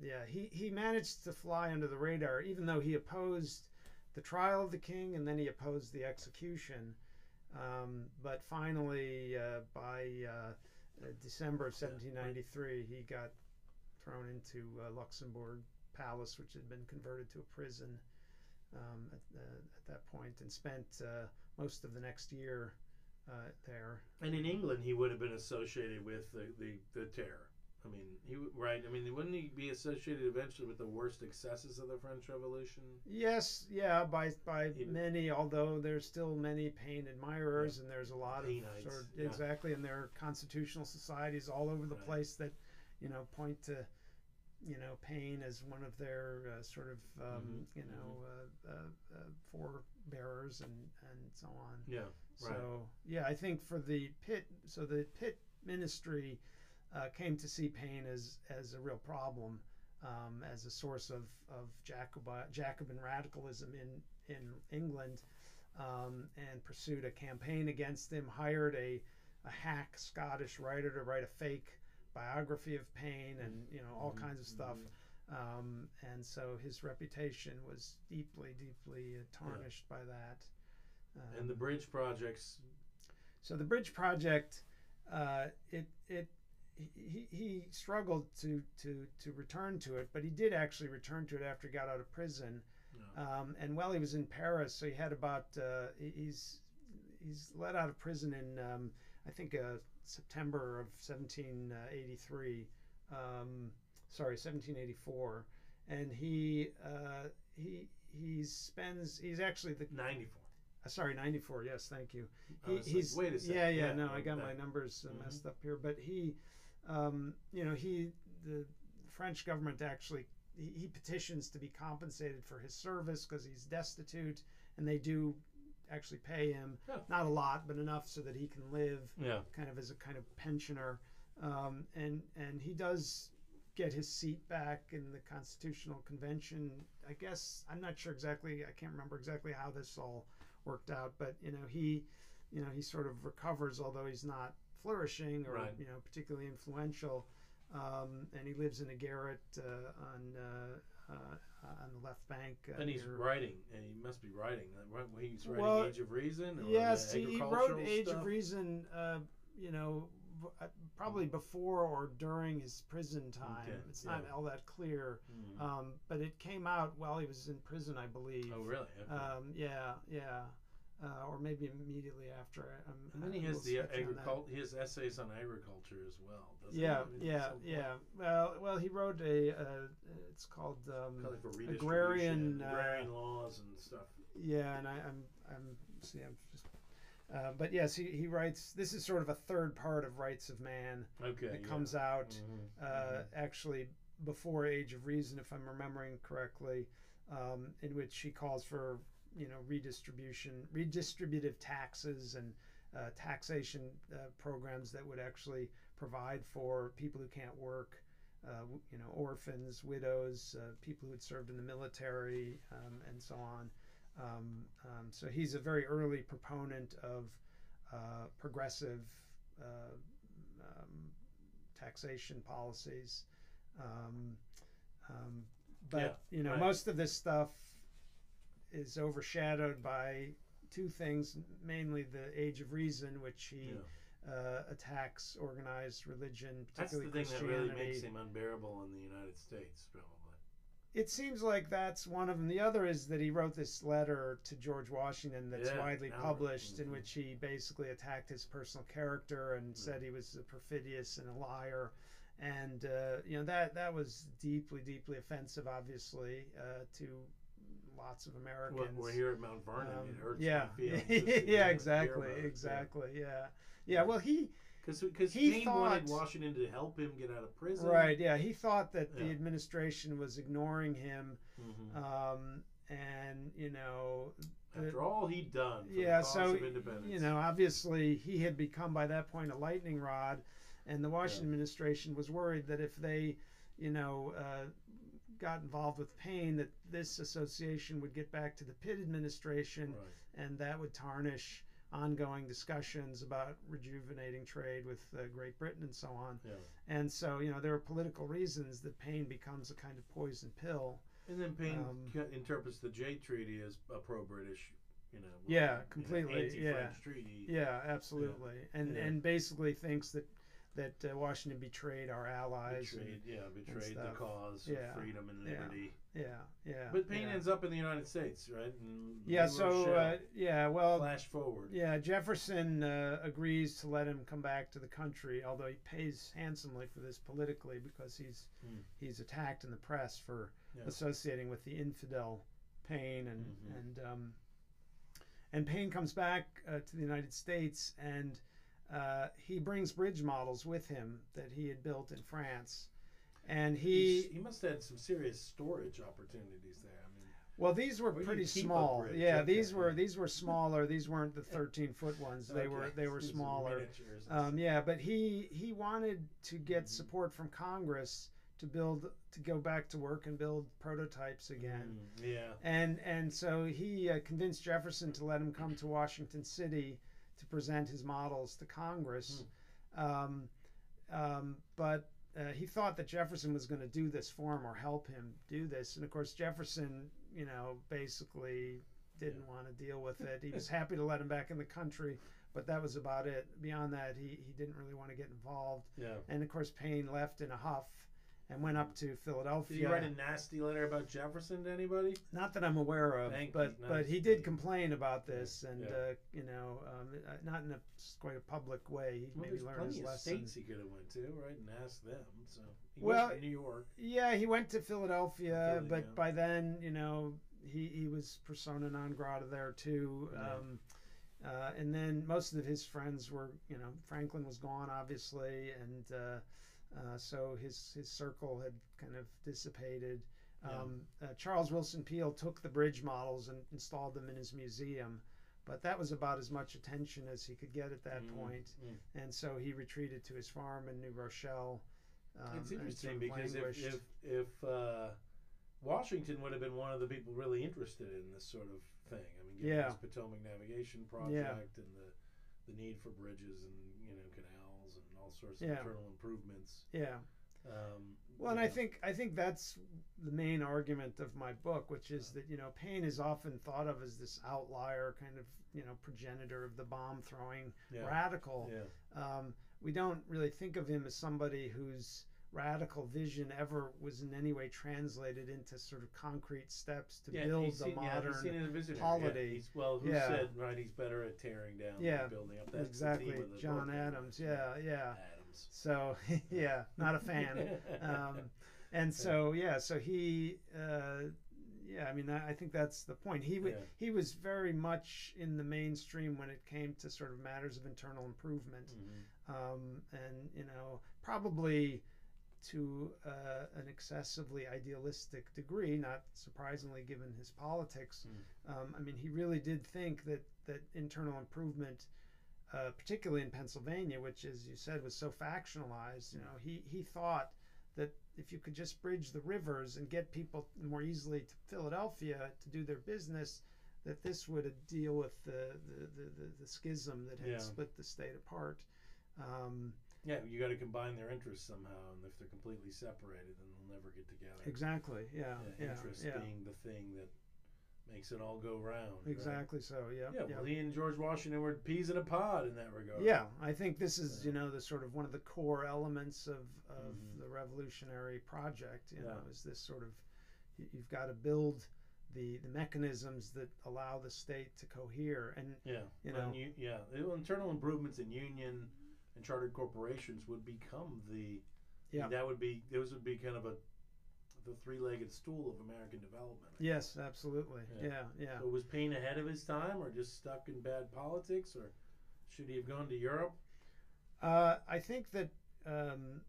yeah, he he managed to fly under the radar, even though he opposed the trial of the king, and then he opposed the execution. Um, but finally, uh, by uh, December of 1793, he got thrown into uh, Luxembourg Palace, which had been converted to a prison um, at, uh, at that point, and spent uh, most of the next year uh, there. And in England, he would have been associated with the, the, the terror. I mean, he right. I mean, wouldn't he be associated eventually with the worst excesses of the French Revolution? Yes, yeah, by by He- many, although there's still many Paine admirers, and there's a lot Painites, of sort of, yeah. exactly, and there are constitutional societies all over the Right. place that, you know, point to, you know, Paine as one of their uh, sort of, um, Mhm, you know, uh, uh, uh, forebearers and and so on. Yeah, right. So yeah, I think for the Pitt, so the Pitt ministry uh, came to see Paine as as a real problem, um, as a source of of Jacobi, Jacobin radicalism in in England, um, and pursued a campaign against him. Hired a a hack Scottish writer to write a fake biography of Paine, and you know all Mhm, kinds of stuff. mhm. Um, and so his reputation was deeply, deeply uh, tarnished by that. Um, And the bridge projects. so the bridge project, uh, it it he, he struggled to, to to return to it, but he did actually return to it after he got out of prison. No. Um, and while he was in Paris, so he had about uh, he's he's let out of prison in um, I think uh, September of 1783. Um, sorry, 1784, and he uh, he he spends he's actually the 94. uh, sorry 94 yes thank you he, like, he's wait a second. yeah yeah no I got that. my numbers uh, Mhm. messed up here but he um, you know he the French government actually he, he petitions to be compensated for his service because he's destitute and they do actually pay him Yeah. not a lot but enough so that he can live Yeah. kind of as a kind of pensioner um, and and he does get his seat back in the constitutional convention i guess i'm not sure exactly i can't remember exactly how this all worked out but you know he you know he sort of recovers although he's not flourishing or Right. you know particularly influential um, and he lives in a garret uh, on uh, uh, on the left bank uh, And he's near- writing, and he must be writing. uh, He's writing Well, Age of Reason. Or Yes, he, wrote Age stuff? of Reason. Uh, you know, uh, probably before or during his prison time. Okay, It's not yeah. all that clear, Mhm. um, but it came out while he was in prison, I believe. Oh, really? Okay. Um, yeah, yeah, uh, or maybe immediately after. Um, and then he has the sketch on that. agriculture. His essays on agriculture as well. doesn't he? Yeah, yeah, yeah. Well, well, he wrote a. Uh, it's called. Um, Kind of Agrarian, uh, agrarian laws and stuff. Yeah, and I, I'm I'm see I'm just. Uh, but yes, he, he writes. This is sort of a third part of Rights of Man Okay. that yeah. comes out Mhm, uh, mhm. actually before Age of Reason, if I'm remembering correctly, um, in which he calls for you know redistribution, redistributive taxes and uh, taxation uh, programs that would actually provide for people who can't work, uh, you know, orphans, widows, uh, people who had served in the military, um, and so on. Um, um, so he's a very early proponent of uh, progressive uh, um, taxation policies. Um, um, but Yeah, you know, right. most of this stuff is overshadowed by two things, mainly the Age of Reason, which he Yeah. uh, attacks organized religion, That's the thing that really makes him unbearable in the United States, probably. It seems like that's one of them. The other is that he wrote this letter to George Washington that's Yeah, widely published, in mhm. which he basically attacked his personal character and said he was a perfidious and a liar. And uh, you know that that was deeply, deeply offensive, obviously, uh, to lots of Well, Americans. we're here at Mount Vernon. Um, it hurts yeah, my feelings. yeah, exactly, it. exactly, yeah, yeah. Well, he Because He Paine wanted thought- Washington to help him get out of prison. right, yeah, he thought that the administration was ignoring him, Mhm. um, and you know, After all he'd done for yeah, the cause so of independence. you know, obviously he had become by that point a lightning rod, and the Washington administration was worried that if they, you know, uh, got involved with Paine, that this association would get back to the Pitt administration, Right. and that would tarnish ongoing discussions about rejuvenating trade with uh, Great Britain and so on. Yeah. And so, you know, there are political reasons that Paine becomes a kind of poison pill. And then Paine Um, interprets the Jay Treaty as a pro-British, you know. Yeah, you know, completely, yeah. treaty. Yeah, absolutely. And Yeah. and basically thinks that that uh, Washington betrayed our allies. and- yeah, betrayed the cause Yeah, of freedom and liberty. yeah, yeah. But Paine yeah. ends up in the United States, right? In Yeah, so uh, yeah, well, flash forward. yeah, Jefferson uh, agrees to let him come back to the country, although he pays handsomely for this politically because he's Hmm. he's attacked in the press for Yeah. associating with the infidel Paine, and Mhm. and um, and Paine comes back uh, to the United States, and uh, he brings bridge models with him that he had built in France, and he He's- he must have had some serious storage opportunities there. I mean, Well, these were you pretty small. bridge, yeah, okay, these were these were smaller. These weren't the 13 foot ones. They were they were smaller. Um, yeah, but he he wanted to get Mhm. support from Congress to build to go back to work and build prototypes again. Mm, yeah. And and so he uh, convinced Jefferson to let him come to Washington City to present his models to Congress. Um, um, but uh, he thought that Jefferson was going to do this for him or help him do this. And of course, Jefferson, you know, basically didn't want to deal with it. He was happy to let him back in the country, but that was about it. Beyond that, he, he didn't really want to get involved. Yeah. And of course, Paine left in a huff and went up to Philadelphia. Did he write a nasty letter about Jefferson to anybody? Not that I'm aware of, Thank but you. but he did complain about this, and Yeah. uh, you know, um, uh, not in a quite a public way. He Well, maybe learned his of lesson. states he could have went to, right, and asked them. So he Well, went to New York. Yeah, he went to Philadelphia, Philly, but yeah. by then, you know, he, he was persona non grata there too. Yeah. Um, uh, and then most of his friends were, you know, Franklin was gone, obviously, and uh, uh, so his his circle had kind of dissipated. Yeah. Um, uh, Charles Willson Peale took the bridge models and installed them in his museum, but that was about as much attention as he could get at that Mm, point. mm. And so he retreated to his farm in New Rochelle. Um, it's interesting because if languished. if, if uh, Washington would have been one of the people really interested in this sort of thing. I mean, given Yeah. his Potomac Navigation Project and the the need for bridges and sorts of Yeah. internal improvements. yeah. Um, Well, and I think I think that's the main argument of my book, which is that you know Paine is often thought of as this outlier, kind of you know progenitor of the bomb throwing yeah, radical. yeah, Um, we don't really think of him as somebody whose radical vision ever was in any way translated into sort of concrete steps to yeah, build the yeah, modern. seen it as a visionary. polity. Yeah, well, who Yeah. said right? He's better at tearing down Yeah, than building up. That's exactly, John Adams. Yeah, yeah. Adams. So yeah, not a fan. um, and so yeah, so he, uh, yeah, I mean, I, I think that's the point. He w- Yeah. he was very much in the mainstream when it came to sort of matters of internal improvement, Mhm. um, and you know, probably to uh, an excessively idealistic degree, not surprisingly given his politics. Um, I mean, he really did think that that internal improvement. Uh, particularly in Pennsylvania, which, as you said, was so factionalized. You know, he, he thought that if you could just bridge the rivers and get people more easily to Philadelphia to do their business, that this would uh, deal with the, the, the, the, the schism that had Yeah. split the state apart. Um, Yeah, you got to combine their interests somehow, and if they're completely separated, then they'll never get together. exactly. Yeah. Yeah, Yeah. interest Yeah. being the thing that makes it all go round. right? Exactly. So. Yeah. Yeah, well, he and George Washington were peas in a pod in that regard. Yeah, I think this is you know the sort of one of the core elements of, of Mhm. the revolutionary project. You know, Yeah. is this sort of you- you've got to build the the mechanisms that allow the state to cohere and yeah, You know. and you, yeah. Internal improvements in union and chartered corporations would become the. Yeah. That would be those would be kind of a, the three-legged stool of American development. Yes, absolutely, Yeah. yeah, yeah. So was Paine ahead of his time, or just stuck in bad politics, or should he have gone to Europe? Uh, I think that um,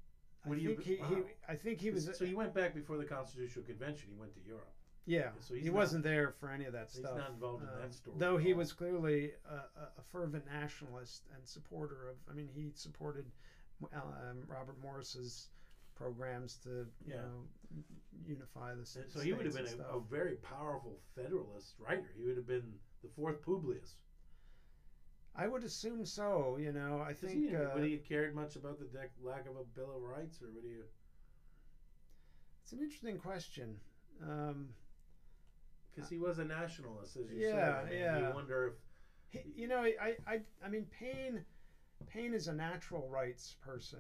I do you- think he, he. I think he was so he went back before the Constitutional Convention. He went to Europe. Yeah so he not- wasn't there for any of that stuff. He's not involved in Um, that story. Though he was clearly a, a, fervent nationalist and supporter of, I mean, he supported um, Robert Morris's programs to you Yeah. know unify the so he would have been a, a very powerful Federalist writer. He would have been the fourth Publius. I would assume so. You know, I think he, uh, would he have cared much about the lack of a Bill of Rights, or would he? It's an interesting question. Um, because he was a nationalist, as you Yeah, said. I mean, yeah. You wonder if he, you know, I, I, I mean, Paine, Paine is a natural rights person.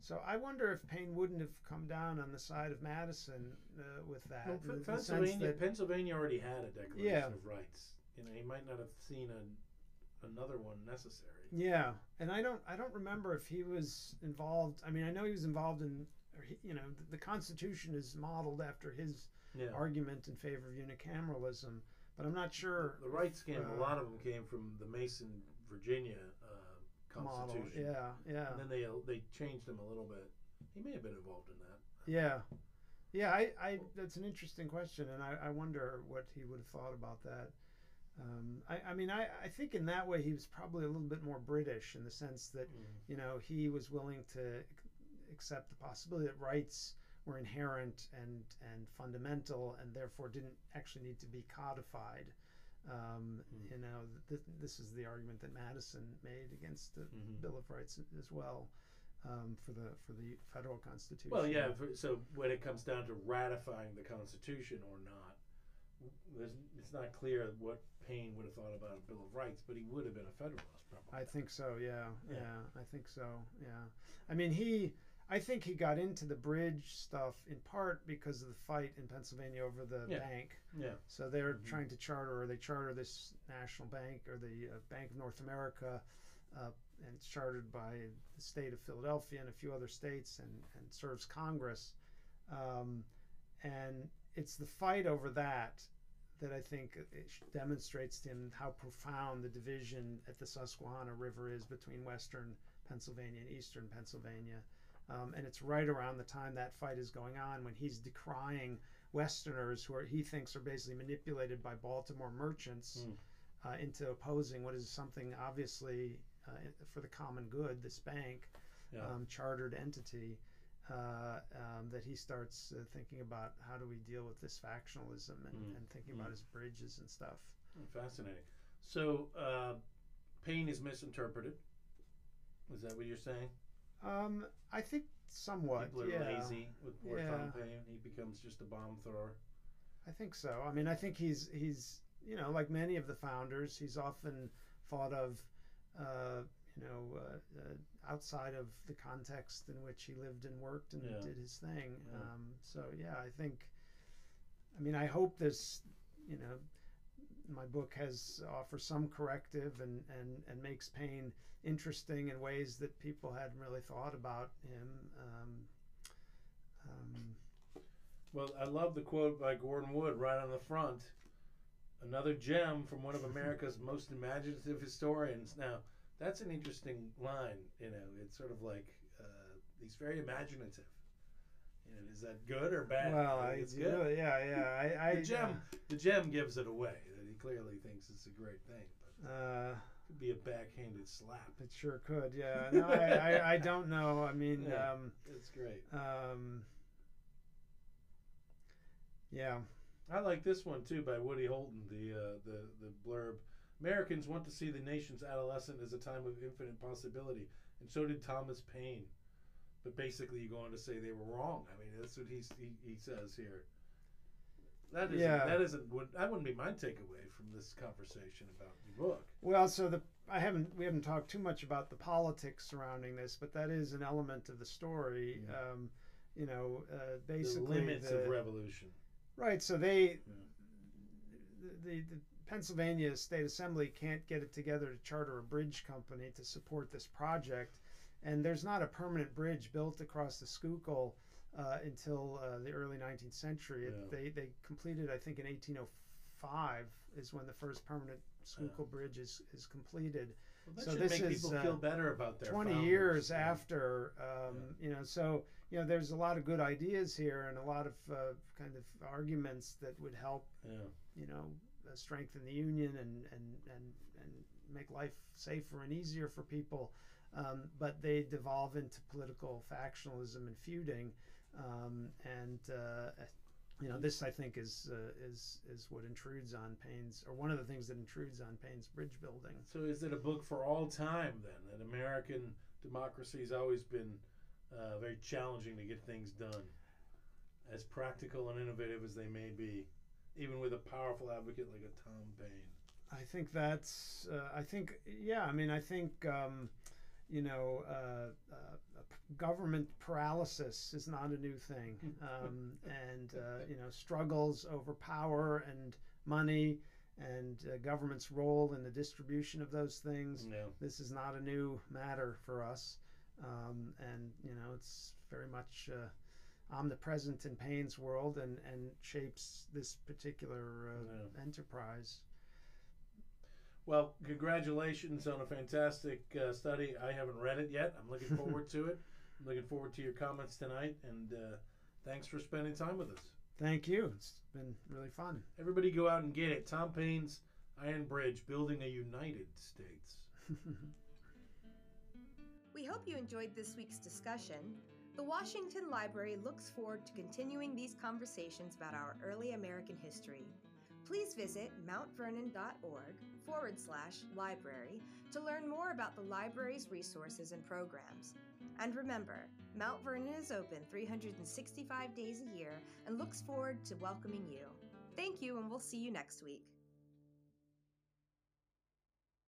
So I wonder if Paine wouldn't have come down on the side of Madison uh, with that. well, in P- the sense Pennsylvania, that- Pennsylvania already had a Declaration Yeah. of Rights. You know, he might not have seen a, another one necessary. Yeah, and I don't I don't remember if he was involved. I mean, I know he was involved in, he, you know, the, the Constitution is modeled after his Yeah. argument in favor of unicameralism, but I'm not sure The rights came. Uh, a lot of them came from the Mason, Virginia uh, model. Constitution. Yeah, yeah, And then they they changed them a little bit. He may have been involved in that. yeah, yeah. I, I that's an interesting question, and I, I wonder what he would have thought about that. Um, I, I mean, I, I think in that way he was probably a little bit more British in the sense that you know he was willing to accept the possibility that rights were inherent and and fundamental and therefore didn't actually need to be codified um, Mm. you know th- this is the argument that Madison made against the Mhm. Bill of Rights as well um, for the for the federal constitution Well, yeah. For, so when it comes down to ratifying the Constitution or not, there's, it's not clear what Paine would have thought about a Bill of Rights, but he would have been a Federalist, probably. I think so. Yeah, Yeah. yeah, I think so. Yeah, I mean he. I think he got into the bridge stuff in part because of the fight in Pennsylvania over the Yeah. bank. yeah. So they're Mhm. trying to charter, or they charter this national bank, or the uh, Bank of North America, uh, and it's chartered by the state of Philadelphia and a few other states, and, and serves Congress. Um, and it's the fight over that that I think demonstrates to him how profound the division at the Susquehanna River is between Western Pennsylvania and Eastern Pennsylvania. Um, and it's right around the time that fight is going on when he's decrying Westerners who are, he thinks are basically manipulated by Baltimore merchants Mm. uh, into opposing what is something obviously uh, for the common good, this bank, Yeah. um, chartered entity. Uh, um, that he starts uh, thinking about how do we deal with this factionalism and, Mm. and thinking Mm. about his bridges and stuff. Oh, Fascinating. So uh, Paine is misinterpreted. Is that what you're saying? Um, I think somewhat. People are yeah, lazy with poor Yeah. Tom Paine. He becomes just a bomb thrower. I think so. I mean, I think he's he's you know like many of the founders, he's often thought of, uh, you know, uh, uh, outside of the context in which he lived and worked and Yeah. did his thing. Um, so yeah, I think. I mean, I hope this, you know, my book has offers some corrective and and and makes Paine interesting in ways that people hadn't really thought about him. Um, um, Well, I love the quote by Gordon Wood right on the front. Another gem from one of America's most imaginative historians. Now, that's an interesting line. You know, it's sort of like uh, he's very imaginative. You know, is that good or bad? well, I it's good. know, yeah, yeah. I, I the gem, the gem gives it away. Clearly thinks it's a great thing, but Uh, it could be a backhanded slap. it sure could. Yeah. No, I, I, I don't know. I mean, Yeah. um, It's great. um, yeah. I like this one too by Woody Holton. The uh, the the blurb. Americans want to see the nation's adolescent as a time of infinite possibility, and so did Thomas Paine. But basically, you go on to say they were wrong. I mean, that's what he's, he he says here. That isn't Yeah. that isn't would that wouldn't be my takeaway from this conversation about the book. Well, so the I haven't we haven't talked too much about the politics surrounding this, but that is an element of the story. Yeah. Um, you know, uh, The basically limits the- of revolution. Right. So they, Yeah. the, the, the Pennsylvania State Assembly can't get it together to charter a bridge company to support this project, and there's not a permanent bridge built across the Schuylkill uh, until uh, the early 19th century. It, Yeah. They they completed, I think, in 1805 is when the first permanent Schuylkill Bridge is is completed. Well, So this make is, people uh, feel better about their 20 founders, years yeah. after um, you know so you know there's a lot of good ideas here and a lot of uh, kind of arguments that would help Yeah. you know uh, strengthen the union and and and and make life safer and easier for people um, but they devolve into political factionalism and feuding. Um, and uh, you know, this I think is uh, is is what intrudes on Paine's, or one of the things that intrudes on Paine's bridge building. So, is it a book for all time then? That American democracy has always been uh, very challenging to get things done, as practical and innovative as they may be, even with a powerful advocate like a Tom Paine. I think that's. Uh, I think yeah. I mean, I think. Um, you know, uh, uh, government paralysis is not a new thing, um, and uh, you know, struggles over power and money and uh, government's role in the distribution of those things. Yeah. This is not a new matter for us, um, and you know, it's very much uh, omnipresent in Paine's world and and shapes this particular uh, enterprise. Well, congratulations on a fantastic uh, study. I haven't read it yet. I'm looking forward to it. I'm looking forward to your comments tonight, and uh, thanks for spending time with us. Thank you. It's been really fun. Everybody go out and get it. Tom Paine's Iron Bridge, Building a United States. We hope you enjoyed this week's discussion. The Washington Library looks forward to continuing these conversations about our early American history. Please visit mountvernon.org forward slash library to learn more about the library's resources and programs. And remember, Mount Vernon is open 365 days a year and looks forward to welcoming you. Thank you, and we'll see you next week.